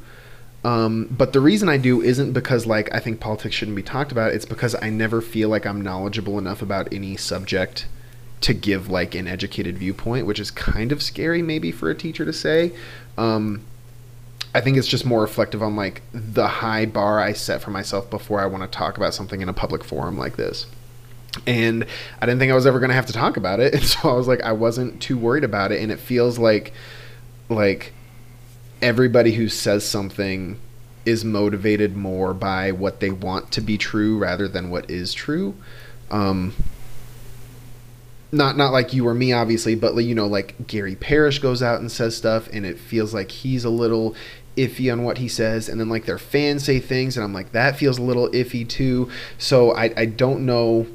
Um, but the reason I do isn't because like I think politics shouldn't be talked about. It's because I never feel like I'm knowledgeable enough about any subject to give like an educated viewpoint, which is kind of scary maybe for a teacher to say. Um, I think it's just more reflective on like the high bar I set for myself before I want to talk about something in a public forum like this. And I didn't think I was ever going to have to talk about it, and so I was like I wasn't too worried about it and it feels like like everybody who says something is motivated more by what they want to be true rather than what is true. Um, not not like you or me obviously but you know like gary parrish goes out and says stuff and it feels like he's a little iffy on what he says and then like their fans say things and i'm like that feels a little iffy too so i, I don't know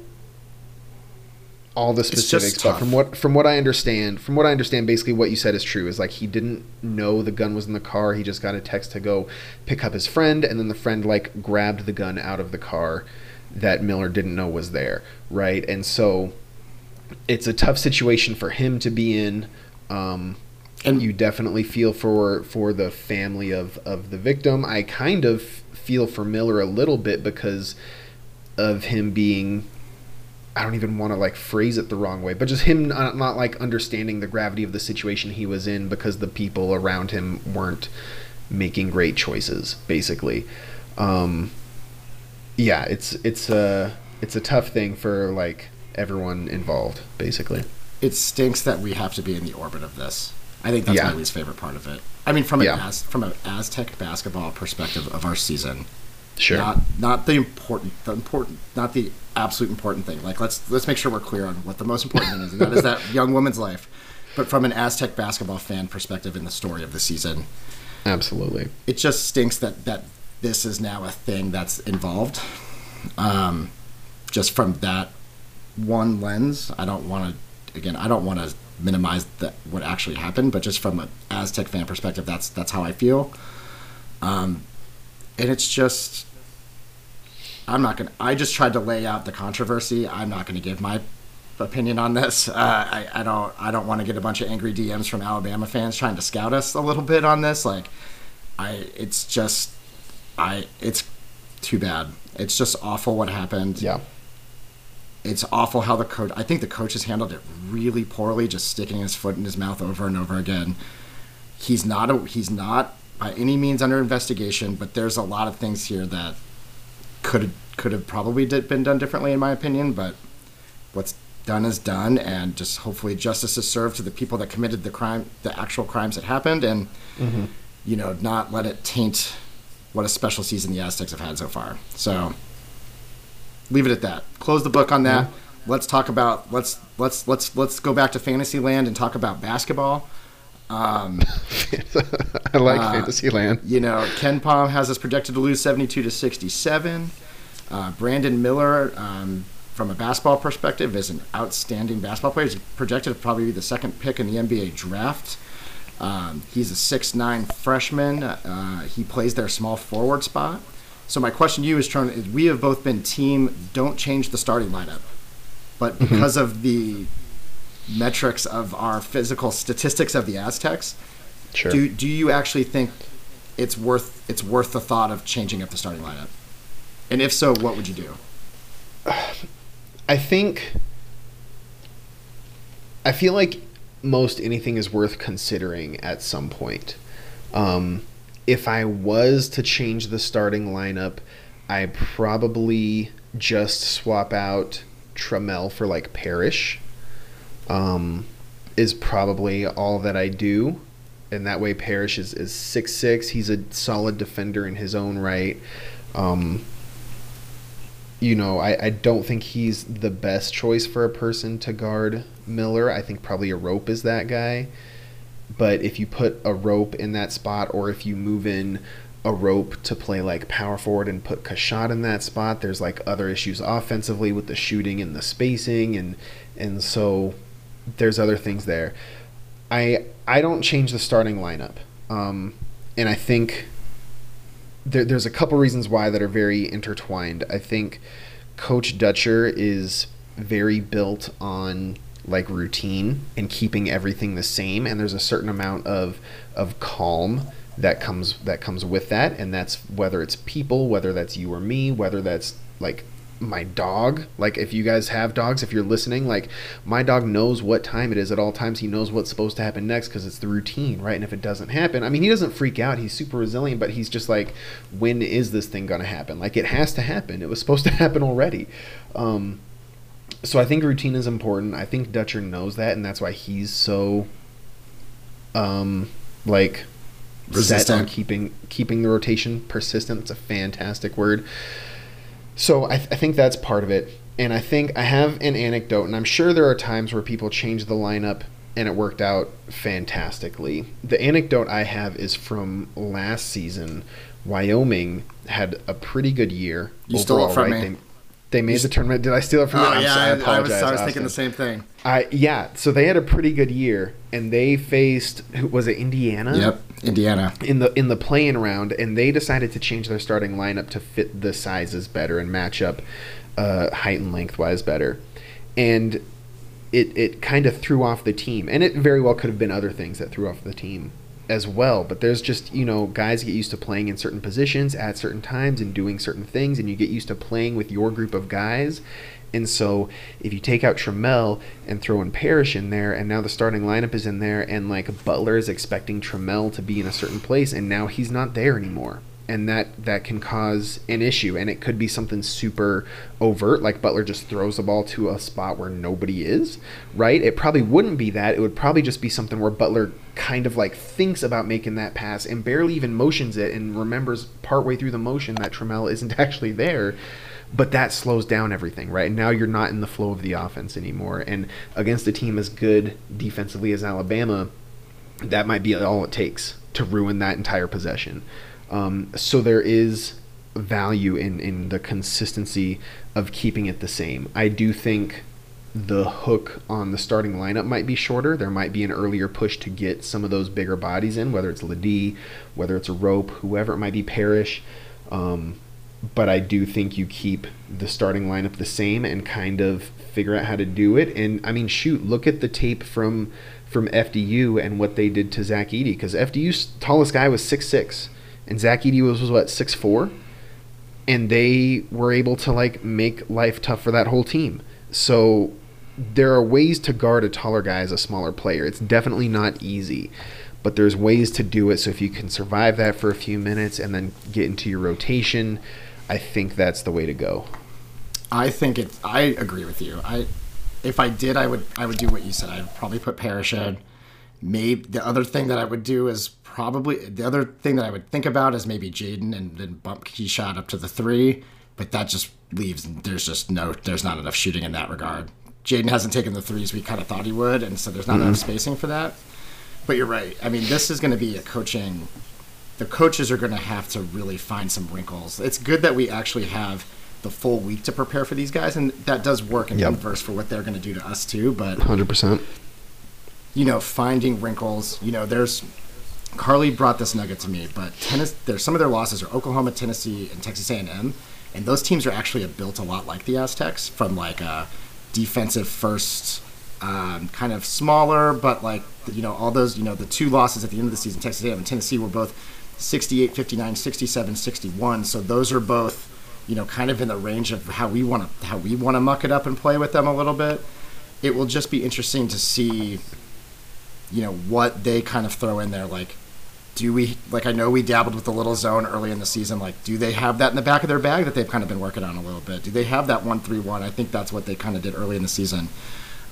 all the specifics but from what from what i understand from what i understand basically what you said is true is like he didn't know the gun was in the car he just got a text to go pick up his friend and then the friend like grabbed the gun out of the car that miller didn't know was there right and so it's a tough situation for him to be in. Um, and you definitely feel for for the family of of the victim. I kind of feel for Miller a little bit because of him being. I don't even want to like phrase it the wrong way, but just him not, not like understanding the gravity of the situation he was in because the people around him weren't making great choices. Basically, um, yeah, it's it's a it's a tough thing for like everyone involved, basically. It stinks that we have to be in the orbit of this. I think that's Yeah. my least favorite part of it. I mean, from an Yeah. Az, from an Aztec basketball perspective of our season, Sure. not not the important the important not the absolute important thing. Like let's let's make sure we're clear on what the most important thing is, and that is that young woman's life. But from an Aztec basketball fan perspective in the story of the season, Absolutely. it just stinks that that this is now a thing that's involved. Um, just from that one lens, I don't want to. Again, I don't want to minimize that what actually happened, but just from an Aztec fan perspective, that's that's how I feel. Um, and it's just, I'm not gonna. I just tried to lay out the controversy. I'm not going to give my opinion on this. Uh, I, I don't. I don't want to get a bunch of angry DMs from Alabama fans trying to scout us a little bit on this. Like, I. It's just, I. It's too bad. It's just awful what happened. Yeah. It's awful how the coach. I think the coach has handled it really poorly, just sticking his foot in his mouth over and over again. He's not a. He's not by any means under investigation, but there's a lot of things here that could could have probably did, been done differently, in my opinion. But what's done is done, and just hopefully justice is served to the people that committed the crime, the actual crimes that happened, and mm-hmm. you know, not let it taint what a special season the Aztecs have had so far. So leave it at that. Close the book on that. Mm-hmm. Let's talk about let's let's let's let's go back to Fantasyland and talk about basketball. Um, I like Uh, Fantasyland. you know, KenPom has us projected to lose 72 to 67. Uh, Brandon Miller, um, from a basketball perspective, is an outstanding basketball player. He's projected to probably be the second pick in the NBA draft. Um, he's a 6'9 freshman. Uh, he plays their small forward spot. So my question to you is, Tron, is we have both been team don't change the starting lineup. But because of the metrics of our physical statistics of the Aztecs, Sure. do do you actually think it's worth it's worth the thought of changing up the starting lineup? And if so, what would you do? I think I feel like most anything is worth considering at some point. Um, if I was to change the starting lineup, I probably just swap out Trammell for like Parrish. Um, is probably all that I do, and that way Parrish is is six six. He's a solid defender in his own right. Um, you know, I, I don't think he's the best choice for a person to guard Miller. I think probably Arop is that guy. But if you put Arop in that spot, or if you move in Arop to play like power forward and put Keshad in that spot, there's like other issues offensively with the shooting and the spacing, and and so there's other things there. I I don't change the starting lineup, um, and I think there, there's a couple reasons why that are very intertwined. I think Coach Dutcher is very built on like routine and keeping everything the same, and there's a certain amount of of calm that comes that comes with that, and that's whether it's people, whether that's you or me, whether that's like my dog. Like if you guys have dogs if you're listening like my dog knows what time it is at all times. He knows what's supposed to happen next because it's the routine right? And if it doesn't happen i mean he doesn't freak out. He's super resilient but he's just like when is this thing going to happen? Like it has to happen. It was supposed to happen already. Um, so i think routine is important. I think dutcher knows that and that's why he's so um like set on keeping keeping the rotation persistent. It's a fantastic word. So I, th- I think that's part of it. And I think I have an anecdote, and I'm sure there are times where people change the lineup and it worked out fantastically. The anecdote I have is from last season. Wyoming had a pretty good year. You stole it from me. They, made the tournament. Did I steal it from you? Oh yeah, sorry, I, I was I was thinking the same thing. I yeah, so they had a pretty good year, and they faced was it Indiana? Yep, Indiana. In the in the playing round, and they decided to change their starting lineup to fit the sizes better and match up uh, height and lengthwise better, and it it kind of threw off the team, and it very well could have been other things that threw off the team as well. But there's just you know guys get used to playing in certain positions at certain times and doing certain things, and you get used to playing with your group of guys. And so, if you take out Trammell and throw in Parrish in there, and now the starting lineup is in there, and like Butler is expecting Trammell to be in a certain place, and now he's not there anymore, and that that can cause an issue, and it could be something super overt, like Butler just throws the ball to a spot where nobody is, right? It probably wouldn't be that. It would probably just be something where Butler kind of like thinks about making that pass and barely even motions it, and remembers partway through the motion that Trammell isn't actually there but that slows down everything, right? And now you're not in the flow of the offense anymore. And against a team as good defensively as Alabama, that might be all it takes to ruin that entire possession. Um, so there is value in, in the consistency of keeping it the same. I do think the hook on the starting lineup might be shorter. There might be an earlier push to get some of those bigger bodies in, whether it's LeDee, whether it's Arop, whoever it might be, Parrish. Um, but I do think you keep the starting lineup the same and kind of figure out how to do it. And I mean, shoot, look at the tape from from FDU and what they did to Zach Edey because FDU's tallest guy was six six, and Zach Edey was, was what six four, and they were able to like make life tough for that whole team. So there are ways to guard a taller guy as a smaller player. It's definitely not easy but there's ways to do it. So if you can survive that for a few minutes and then get into your rotation, I think that's the way to go. I think it. I agree with you. I, if I did, I would. I would do what you said. I'd probably put in. Maybe the other thing that I would do is probably the other thing that I would think about is maybe Jaedon and then bump Keshad up to the three. But that just leaves. There's just no. There's not enough shooting in that regard. Jaedon hasn't taken the threes we kind of thought he would, and so there's not enough mm-hmm. spacing for that. But you're right. I mean, this is going to be a coaching. The coaches are going to have to really find some wrinkles. It's good that we actually have the full week to prepare for these guys, and that does work in Yep. inverse for what they're going to do to us too. But Hundred percent. you know, finding wrinkles. You know, there's Carly brought this nugget to me, but tennis. There's some of their losses are Oklahoma, Tennessee, and Texas A&M, and those teams are actually built a lot like the Aztecs from like a defensive first. Um, kind of smaller, but like you know, all those you know, the two losses at the end of the season, Texas A&M and Tennessee were both 68, 59, 67, 61. So those are both, you know, kind of in the range of how we want to how we want to muck it up and play with them a little bit. It will just be interesting to see, you know, what they kind of throw in there. Like, do we like? I know we dabbled with the little zone early in the season. Like, do they have that in the back of their bag that they've kind of been working on a little bit? Do they have that one three one? I think that's what they kind of did early in the season.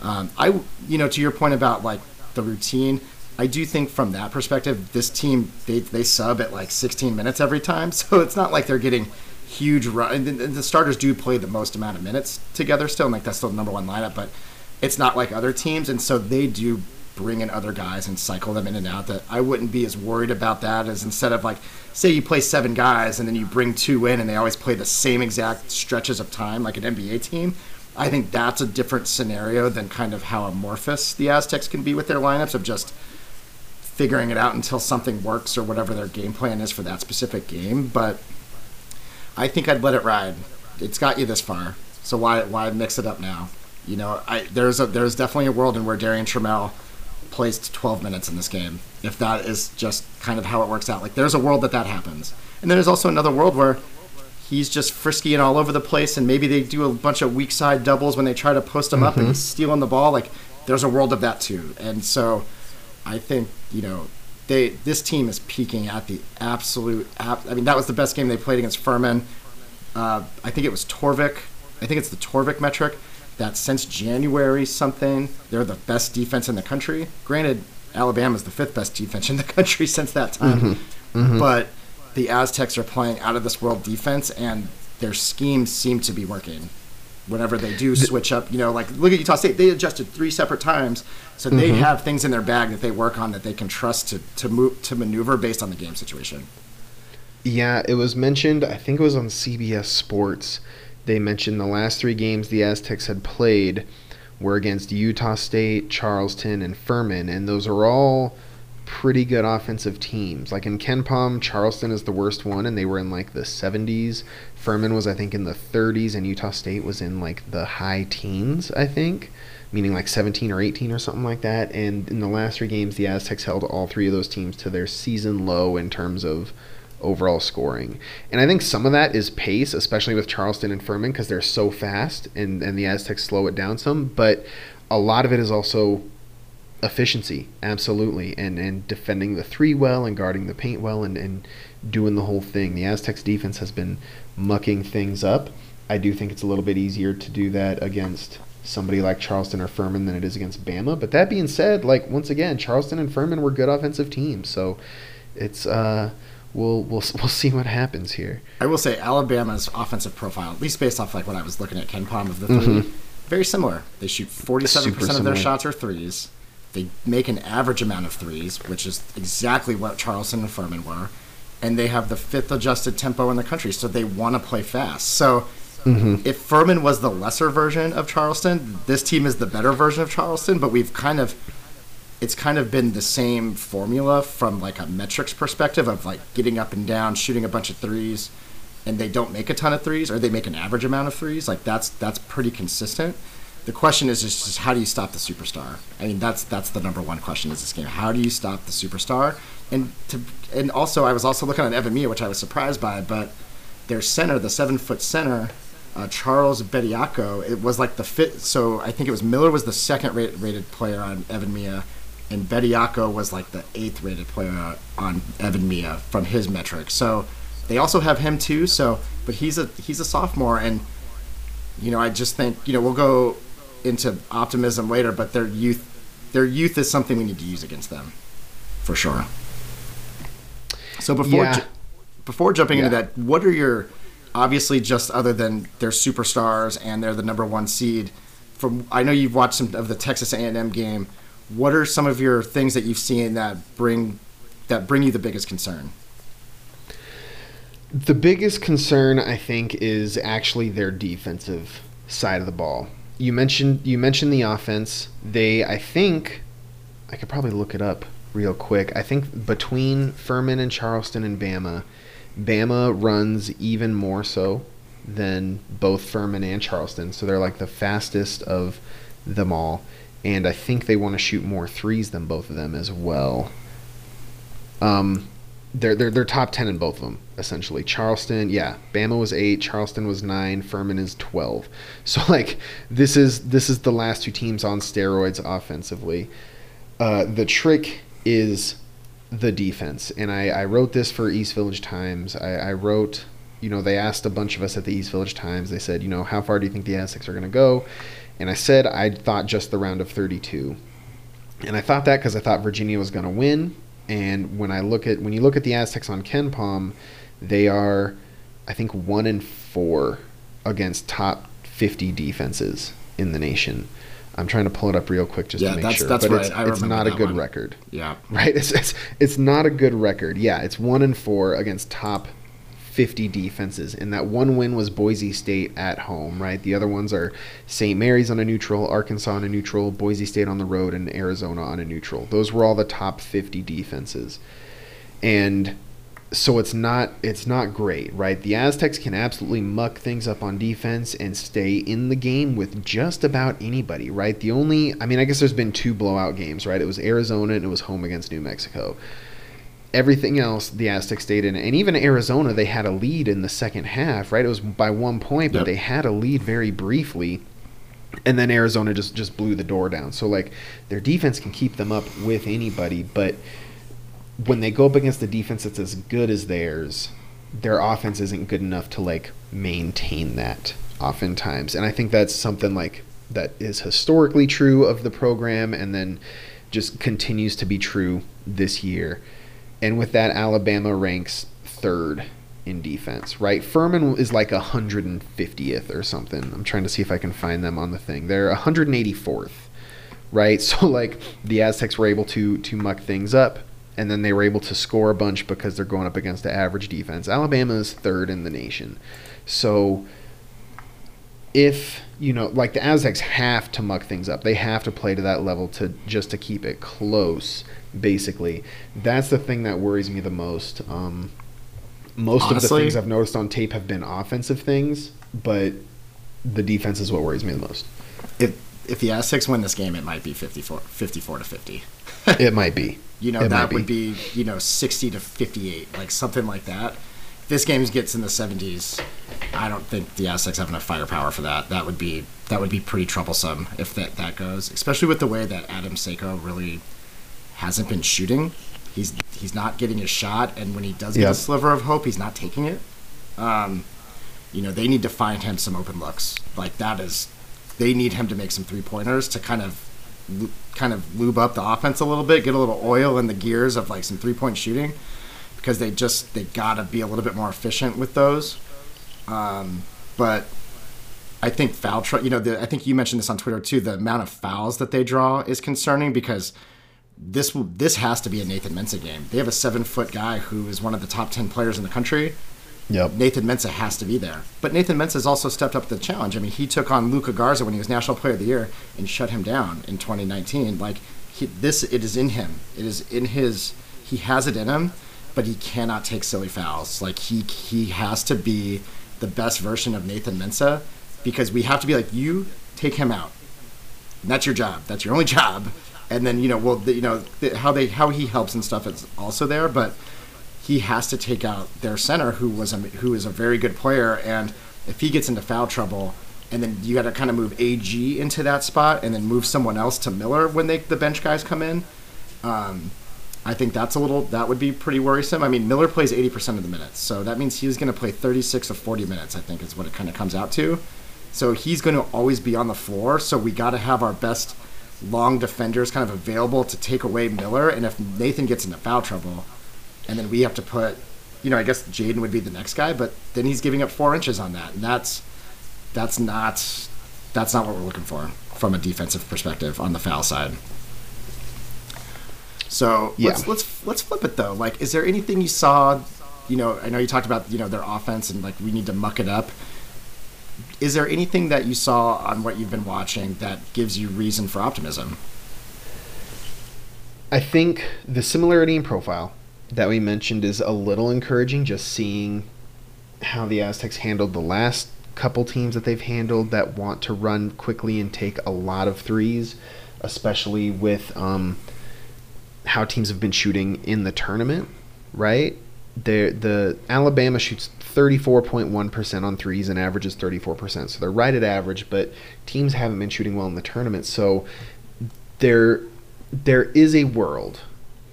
Um, I, you know, to your point about like the routine, I do think from that perspective, this team they they sub at like 16 minutes every time, so it's not like they're getting huge run. The, the starters do play the most amount of minutes together still, and like that's still the number one lineup, but it's not like other teams, and so they do bring in other guys and cycle them in and out. That I wouldn't be as worried about that as instead of like say you play seven guys and then you bring two in and they always play the same exact stretches of time like an NBA team. I think that's a different scenario than kind of how amorphous the Aztecs can be with their lineups of just figuring it out until something works or whatever their game plan is for that specific game. But I think I'd let it ride. It's got you this far, so why why mix it up now? You know, I there's a there's definitely a world in where Darrion Trammell plays 12 minutes in this game. If that is just kind of how it works out, like there's a world that that happens, and then there's also another world where he's just frisky and all over the place, and maybe they do a bunch of weak side doubles when they try to post him up and he's stealing the ball. Like there's a world of that too, and so I think you know they this team is peaking at the absolute. I mean, that was the best game they played against Furman. Uh, I think it was Torvik. I think it's the Torvik metric that since January something they're the best defense in the country. Granted, Alabama's the fifth best defense in the country since that time. Mm-hmm. Mm-hmm. But the Aztecs are playing out of this world defense, and their schemes seem to be working. Whenever they do switch up, you know, like look at Utah State, they adjusted three separate times, so they mm-hmm. have things in their bag that they work on that they can trust to to move to maneuver based on the game situation. Yeah, it was mentioned, I think it was on CBS Sports. They mentioned the last three games the Aztecs had played were against Utah State, Charleston, and Furman, and those are all pretty good offensive teams. Like in KenPom, Charleston is the worst one, and they were in like the 70s. Furman was, I think, in the 30s, and Utah State was in like the high teens, I think, meaning like 17 or 18 or something like that. And in the last three games, the Aztecs held all three of those teams to their season low in terms of overall scoring. And I think some of that is pace, especially with Charleston and Furman, because they're so fast and, and the Aztecs slow it down some. But a lot of it is also efficiency, absolutely, and, and defending the three well and guarding the paint well and, and doing the whole thing. The Aztecs defense has been mucking things up. I do think it's a little bit easier to do that against somebody like Charleston or Furman than it is against Bama. But that being said, like once again, Charleston and Furman were good offensive teams, so it's uh we'll we'll we'll see what happens here. I will say Alabama's offensive profile, at least based off like what I was looking at KenPom of the 3 mm-hmm. very similar. They shoot forty-seven percent of their similar. shots are threes. They make an average amount of threes, which is exactly what Charleston and Furman were, and they have the fifth adjusted tempo in the country, so they want to play fast. So. Mm-hmm. If Furman was the lesser version of Charleston, this team is the better version of Charleston. But we've kind of it's kind of been the same formula from like a metrics perspective of like getting up and down, shooting a bunch of threes, and they don't make a ton of threes, or they make an average amount of threes. Like that's that's pretty consistent. The question is just, just how do you stop the superstar? I mean, that's that's the number one question is this game. How do you stop the superstar? And to and also, I was also looking at EvanMiya, which I was surprised by, but their center, the seven foot center, uh, Charles Bediako, it was like the fit. So I think it was Miller was the second rate, rated player on EvanMiya, and Bediako was like the eighth rated player on EvanMiya from his metrics. So they also have him too. So, but he's a he's a sophomore, and you know I just think you know we'll go into optimism later, but their youth their youth is something we need to use against them for sure. So before Yeah. ju- before jumping into that, what are your obviously just other than they're superstars and they're the number one seed? From I know you've watched some of the Texas A&M game. What are some of your things that you've seen that bring that bring you the biggest concern? The biggest concern I think is actually their defensive side of the ball. You mentioned you mentioned the offense. They I think I could probably look it up real quick. I think between Furman and Charleston and Bama, Bama runs even more so than both Furman and Charleston. So they're like the fastest of them all. And I think they want to shoot more threes than both of them as well. Um, they're they're they're top ten in both of them essentially. Charleston, yeah, Bama was eight, Charleston was nine, Furman is twelve. So like this is this is the last two teams on steroids offensively. Uh, the trick is the defense, and I, I wrote this for East Village Times. I, I wrote, you know, they asked a bunch of us at the East Village Times. They said, you know, how far do you think the Aztecs are going to go? And I said I thought just the round of thirty-two. And I thought that because I thought Virginia was going to win. And when I look at when you look at the Aztecs on KenPom, they are, I think, one in four against top fifty defenses in the nation. I'm trying to pull it up real quick just Yeah, to make that's- sure, that's but right. it's, I it's not a good one. record, Yeah. right? It's, it's it's not a good record. Yeah, it's one in four against top 50 defenses, and that one win was Boise State at home, right? The other ones are St. Mary's on a neutral, Arkansas on a neutral, Boise State on the road, and Arizona on a neutral. Those were all the top 50 defenses, and so it's not it's not great, right? The Aztecs can absolutely muck things up on defense and stay in the game with just about anybody, right? The only I mean, I guess there's been two blowout games, right? It was Arizona and it was home against New Mexico. Everything else, the Aztecs stayed in, and even Arizona, they had a lead in the second half, right? It was by one point, but Yep. they had a lead very briefly, and then Arizona just just blew the door down. So like their defense can keep them up with anybody, but when they go up against a defense that's as good as theirs, their offense isn't good enough to like maintain that oftentimes. And I think that's something like that is historically true of the program and then just continues to be true this year. And with that, Alabama ranks third in defense, right? Furman is like 150th or something. I'm trying to see if I can find them on the thing. They're 184th, right? So like the Aztecs were able to to muck things up, and then they were able to score a bunch because they're going up against the average defense. Alabama is third in the nation, so if you know, like the Aztecs have to muck things up. They have to play to that level to just to keep it close. Basically, that's the thing that worries me the most. Um, most of the things I've noticed on tape have been offensive things, but the defense is what worries me the most. If if the Aztecs win this game, it might be 54, 54 to 50. It might be. You know, It that might would be, you know, 60 to 58, like something like that. If this game gets in the 70s, I don't think the Aztecs have enough firepower for that. That would be that would be pretty troublesome if that, that goes, especially with the way that Adam Seiko really hasn't been shooting. He's he's not getting his shot, and when he does get Yep. a sliver of hope, he's not taking it. Um, you know, they need to find him some open looks. Like that is, they need him to make some three pointers to kind of, kind of lube up the offense a little bit, get a little oil in the gears of like some three point shooting, because they just they gotta be a little bit more efficient with those. Um, but I think foul trouble. You know, the, I think you mentioned this on Twitter too. The amount of fouls that they draw is concerning because this this has to be a Nathan Mensah game. They have a seven foot guy who is one of the top ten players in the country. Yep. Nathan Mensah has to be there. But Nathan Mensah has also stepped up to the challenge. I mean, he took on Luka Garza when he was National Player of the Year and shut him down in 2019. Like he, this, it is in him. It is in his. He has it in him, but he cannot take silly fouls. Like he he has to be the best version of Nathan Mensah because we have to be like you take him out. And that's your job. That's your only job. And then you know, well, the, you know the, how they how he helps and stuff is also there, but he has to take out their center, who was a who is a very good player, and if he gets into foul trouble, and then you got to kind of move AG into that spot, and then move someone else to Miller when they the bench guys come in. Um, I think that's a little that would be pretty worrisome. I mean, Miller plays eighty percent of the minutes, so that means he's going to play thirty six of forty minutes. I think is what it kind of comes out to. So he's going to always be on the floor. So we got to have our best long defenders kind of available to take away Miller. And if Nathan gets into foul trouble, and then we have to put, you know, I guess Jaedon would be the next guy, but then he's giving up four inches on that, and that's that's not that's not what we're looking for from a defensive perspective on the foul side. So Yeah. let's let's let's flip it though. Like, is there anything you saw? You know, I know you talked about you know their offense and like we need to muck it up. Is there anything that you saw on what you've been watching that gives you reason for optimism? I think the similarity in profile that we mentioned is a little encouraging. Just seeing how the Aztecs handled the last couple teams that they've handled that want to run quickly and take a lot of threes, especially with um, how teams have been shooting in the tournament. Right, the the Alabama shoots 34.1% on threes and averages 34%. So they're right at average, but teams haven't been shooting well in the tournament. So there there is a world.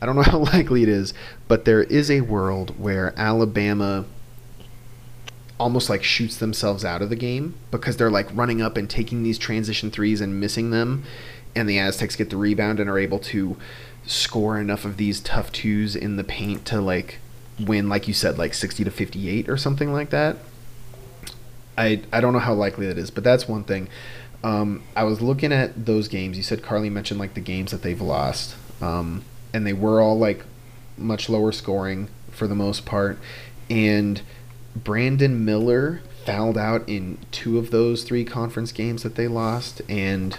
I don't know how likely it is, but there is a world where Alabama almost like shoots themselves out of the game because they're like running up and taking these transition threes and missing them and the Aztecs get the rebound and are able to score enough of these tough twos in the paint to like win like you said like 60 to 58 or something like that. I I don't know how likely that is, but that's one thing. Um, I was looking at those games. You said Carly mentioned like the games that they've lost, um, and they were all like much lower scoring for the most part. And Brandon Miller fouled out in two of those three conference games that they lost, and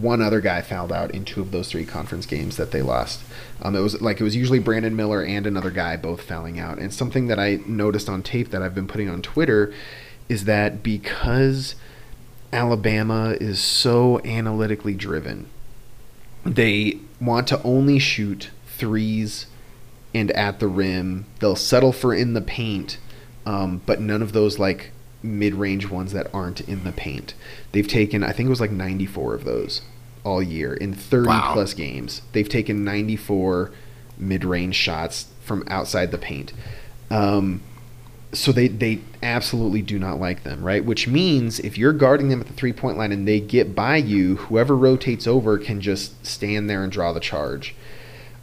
one other guy fouled out in two of those three conference games that they lost. Um, it was like it was usually Brandon Miller and another guy both fouling out. And something that I noticed on tape that I've been putting on Twitter is that because Alabama is so analytically driven, they want to only shoot threes and at the rim. They'll settle for in the paint, um, but none of those like mid-range ones that aren't in the paint. They've taken, I think it was like 94 of those all year in 30 Wow. plus games. They've taken 94 mid-range shots from outside the paint. Um, so they they absolutely do not like them, right? Which means if you're guarding them at the three point line and they get by you, whoever rotates over can just stand there and draw the charge.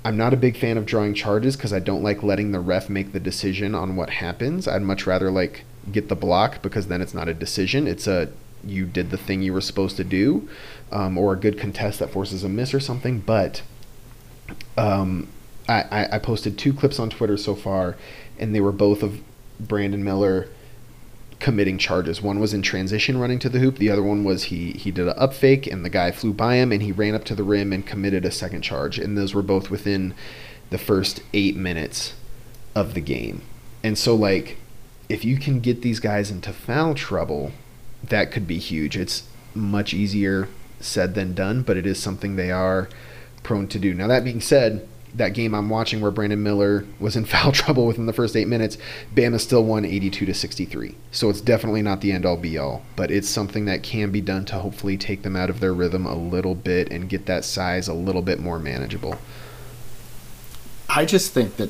I'm not a big fan of drawing charges because I don't like letting the ref make the decision on what happens. I'd much rather like get the block because then it's not a decision. It's a you did the thing you were supposed to do, um, or a good contest that forces a miss or something. But um, I, I, posted two clips on Twitter so far, and they were both of Brandon Miller committing charges. One was in transition running to the hoop. The other one was he he did a up fake and the guy flew by him and he ran up to the rim and committed a second charge. And those were both within the first eight minutes of the game. And so like if you can get these guys into foul trouble, that could be huge. It's much easier said than done, but it is something they are prone to do. Now that being said, that game I'm watching where Brandon Miller was in foul trouble within the first eight minutes, Bama still won 82 to 63. So it's definitely not the end all be all, but it's something that can be done to hopefully take them out of their rhythm a little bit and get that size a little bit more manageable. I just think that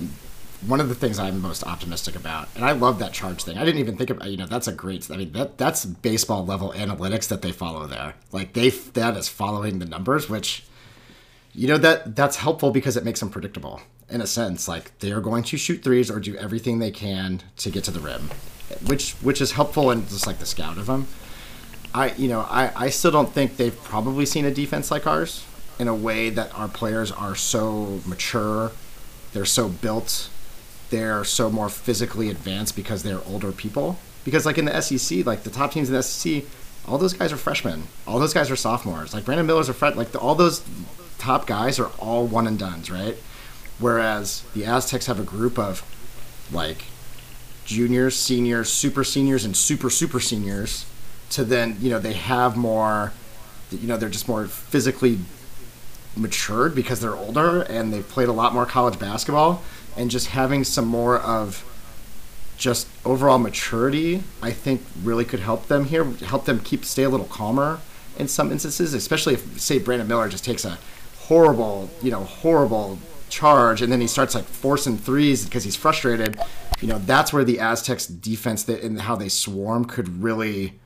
one of the things I'm most optimistic about, and I love that charge thing. I didn't even think about, you know, that's a great. I mean, that that's baseball level analytics that they follow there. Like they that is following the numbers, which you know that that's helpful because it makes them predictable in a sense like they are going to shoot threes or do everything they can to get to the rim which which is helpful and just like the scout of them i you know i i still don't think they've probably seen a defense like ours in a way that our players are so mature they're so built they're so more physically advanced because they're older people because like in the sec like the top teams in the sec all those guys are freshmen all those guys are sophomores like brandon miller's a fret like the, all those top guys are all one and dones, right? Whereas the Aztecs have a group of like juniors, seniors, super seniors, and super super seniors. To then, you know, they have more, you know, they're just more physically matured because they're older and they've played a lot more college basketball. And just having some more of just overall maturity, I think really could help them here, help them keep stay a little calmer in some instances, especially if say Brandon Miller just takes a horrible, you know, horrible charge, and then he starts like forcing threes because he's frustrated. You know, that's where the Aztecs defense that, and how they swarm could really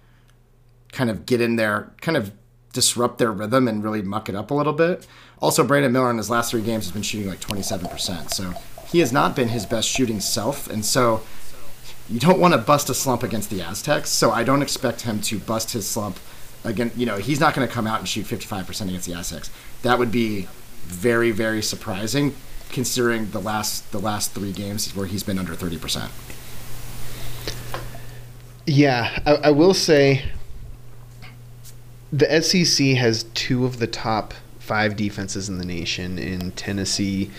kind of get in there, kind of disrupt their rhythm and really muck it up a little bit. Also, Brandon Miller in his last three games has been shooting like 27%. So he has not been his best shooting self. And so you don't want to bust a slump against the Aztecs. So I don't expect him to bust his slump again. You know, he's not going to come out and shoot 55% against the Aztecs that would be very very surprising considering the last the last three games where he's been under 30%. Yeah, I, I will say the SEC has two of the top five defenses in the nation in Tennessee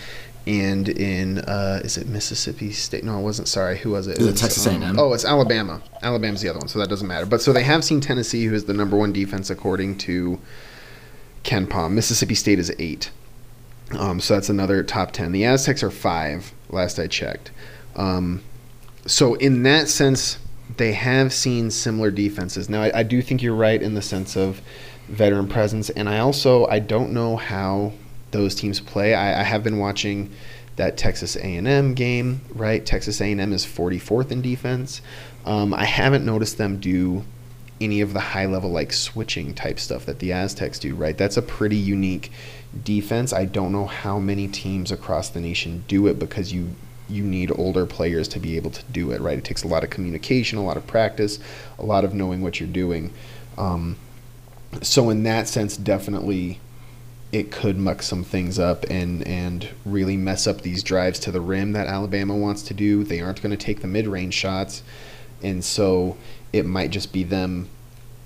and in uh, is it Mississippi State? No, it wasn't. Sorry, who was it? Is it Texas A&M? Oh, it's Alabama. Alabama's the other one, so that doesn't matter. But so they have seen Tennessee, who is the number one defense according to KenPom. Mississippi State is eight. Um, so that's another top 10. The Aztecs are five, last I checked. Um, so, in that sense, they have seen similar defenses. Now, I, I, do think you're right in the sense of veteran presence, and I also I don't know how those teams play. I, I have been watching that Texas A&M game. Right, Texas A&M is 44th in defense. Um, I haven't noticed them do any of the high level like switching type stuff that the Aztecs do, right? That's a pretty unique defense. I don't know how many teams across the nation do it because you you need older players to be able to do it, right? It takes a lot of communication, a lot of practice, a lot of knowing what you're doing. Um, so in that sense, definitely it could muck some things up and and really mess up these drives to the rim that Alabama wants to do. They aren't going to take the mid-range shots. And so it might just be them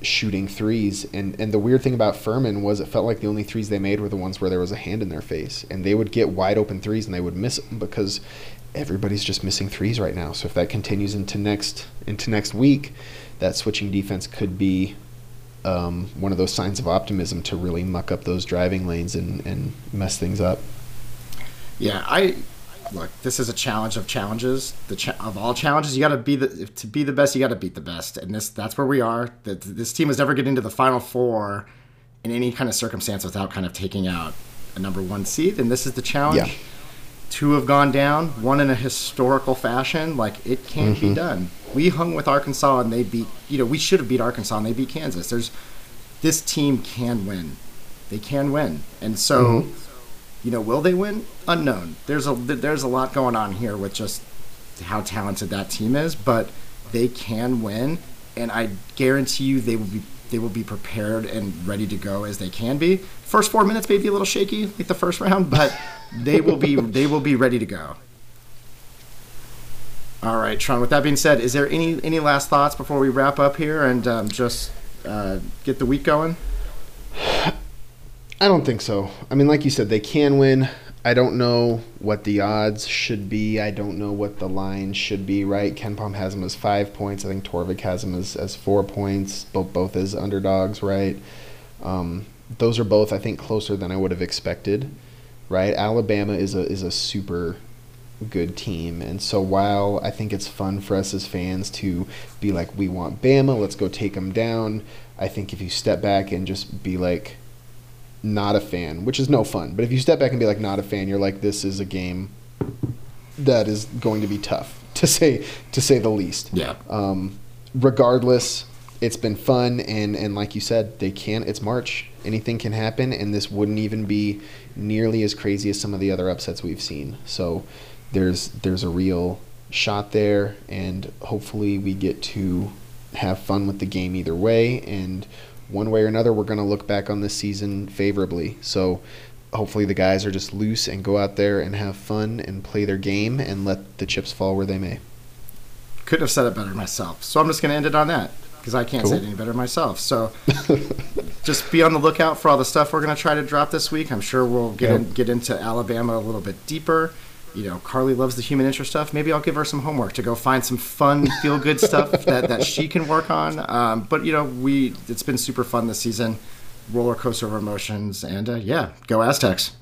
shooting threes. And and the weird thing about Furman was it felt like the only threes they made were the ones where there was a hand in their face, and they would get wide open threes and they would miss them because everybody's just missing threes right now. So if that continues into next into next week, that switching defense could be um, one of those signs of optimism to really muck up those driving lanes and, and mess things up. Yeah, I look, this is a challenge of challenges. The cha- of all challenges, you got to be the to be the best. You got to beat the best, and this that's where we are. That this team has never get to the final four in any kind of circumstance without kind of taking out a number one seed, and this is the challenge. Yeah. Two have gone down, one in a historical fashion. Like it can't mm-hmm. be done. We hung with Arkansas and they beat. You know, we should have beat Arkansas and they beat Kansas. There's this team can win. They can win, and so. Mm-hmm. You know, will they win? Unknown. There's a there's a lot going on here with just how talented that team is, but they can win, and I guarantee you they will be they will be prepared and ready to go as they can be. First four minutes may be a little shaky, like the first round, but they will be they will be ready to go. All right, Tron. With that being said, is there any any last thoughts before we wrap up here and um, just uh, get the week going? I don't think so. I mean, like you said, they can win. I don't know what the odds should be. I don't know what the line should be, right? KenPom has them as five points. I think Torvik has them as, as four points, both, both as underdogs, right? Um, those are both, I think, closer than I would have expected, right? Alabama is a, is a super good team. And so while I think it's fun for us as fans to be like, we want Bama, let's go take them down, I think if you step back and just be like, not a fan, which is no fun. But if you step back and be like not a fan, you're like this is a game that is going to be tough to say to say the least. Yeah. Um, regardless, it's been fun and and like you said, they can. It's March. Anything can happen, and this wouldn't even be nearly as crazy as some of the other upsets we've seen. So there's there's a real shot there, and hopefully we get to have fun with the game either way and one way or another, we're going to look back on this season favorably. So hopefully the guys are just loose and go out there and have fun and play their game and let the chips fall where they may. Couldn't have said it better myself. So I'm just going to end it on that because I can't Cool. say it any better myself. So just be on the lookout for all the stuff we're going to try to drop this week. I'm sure we'll get Yep. in, get into Alabama a little bit deeper. You know, Carly loves the human interest stuff. Maybe I'll give her some homework to go find some fun, feel good stuff that, that she can work on. Um, but you know, we it's been super fun this season, roller coaster of emotions, and uh, yeah, go Aztecs.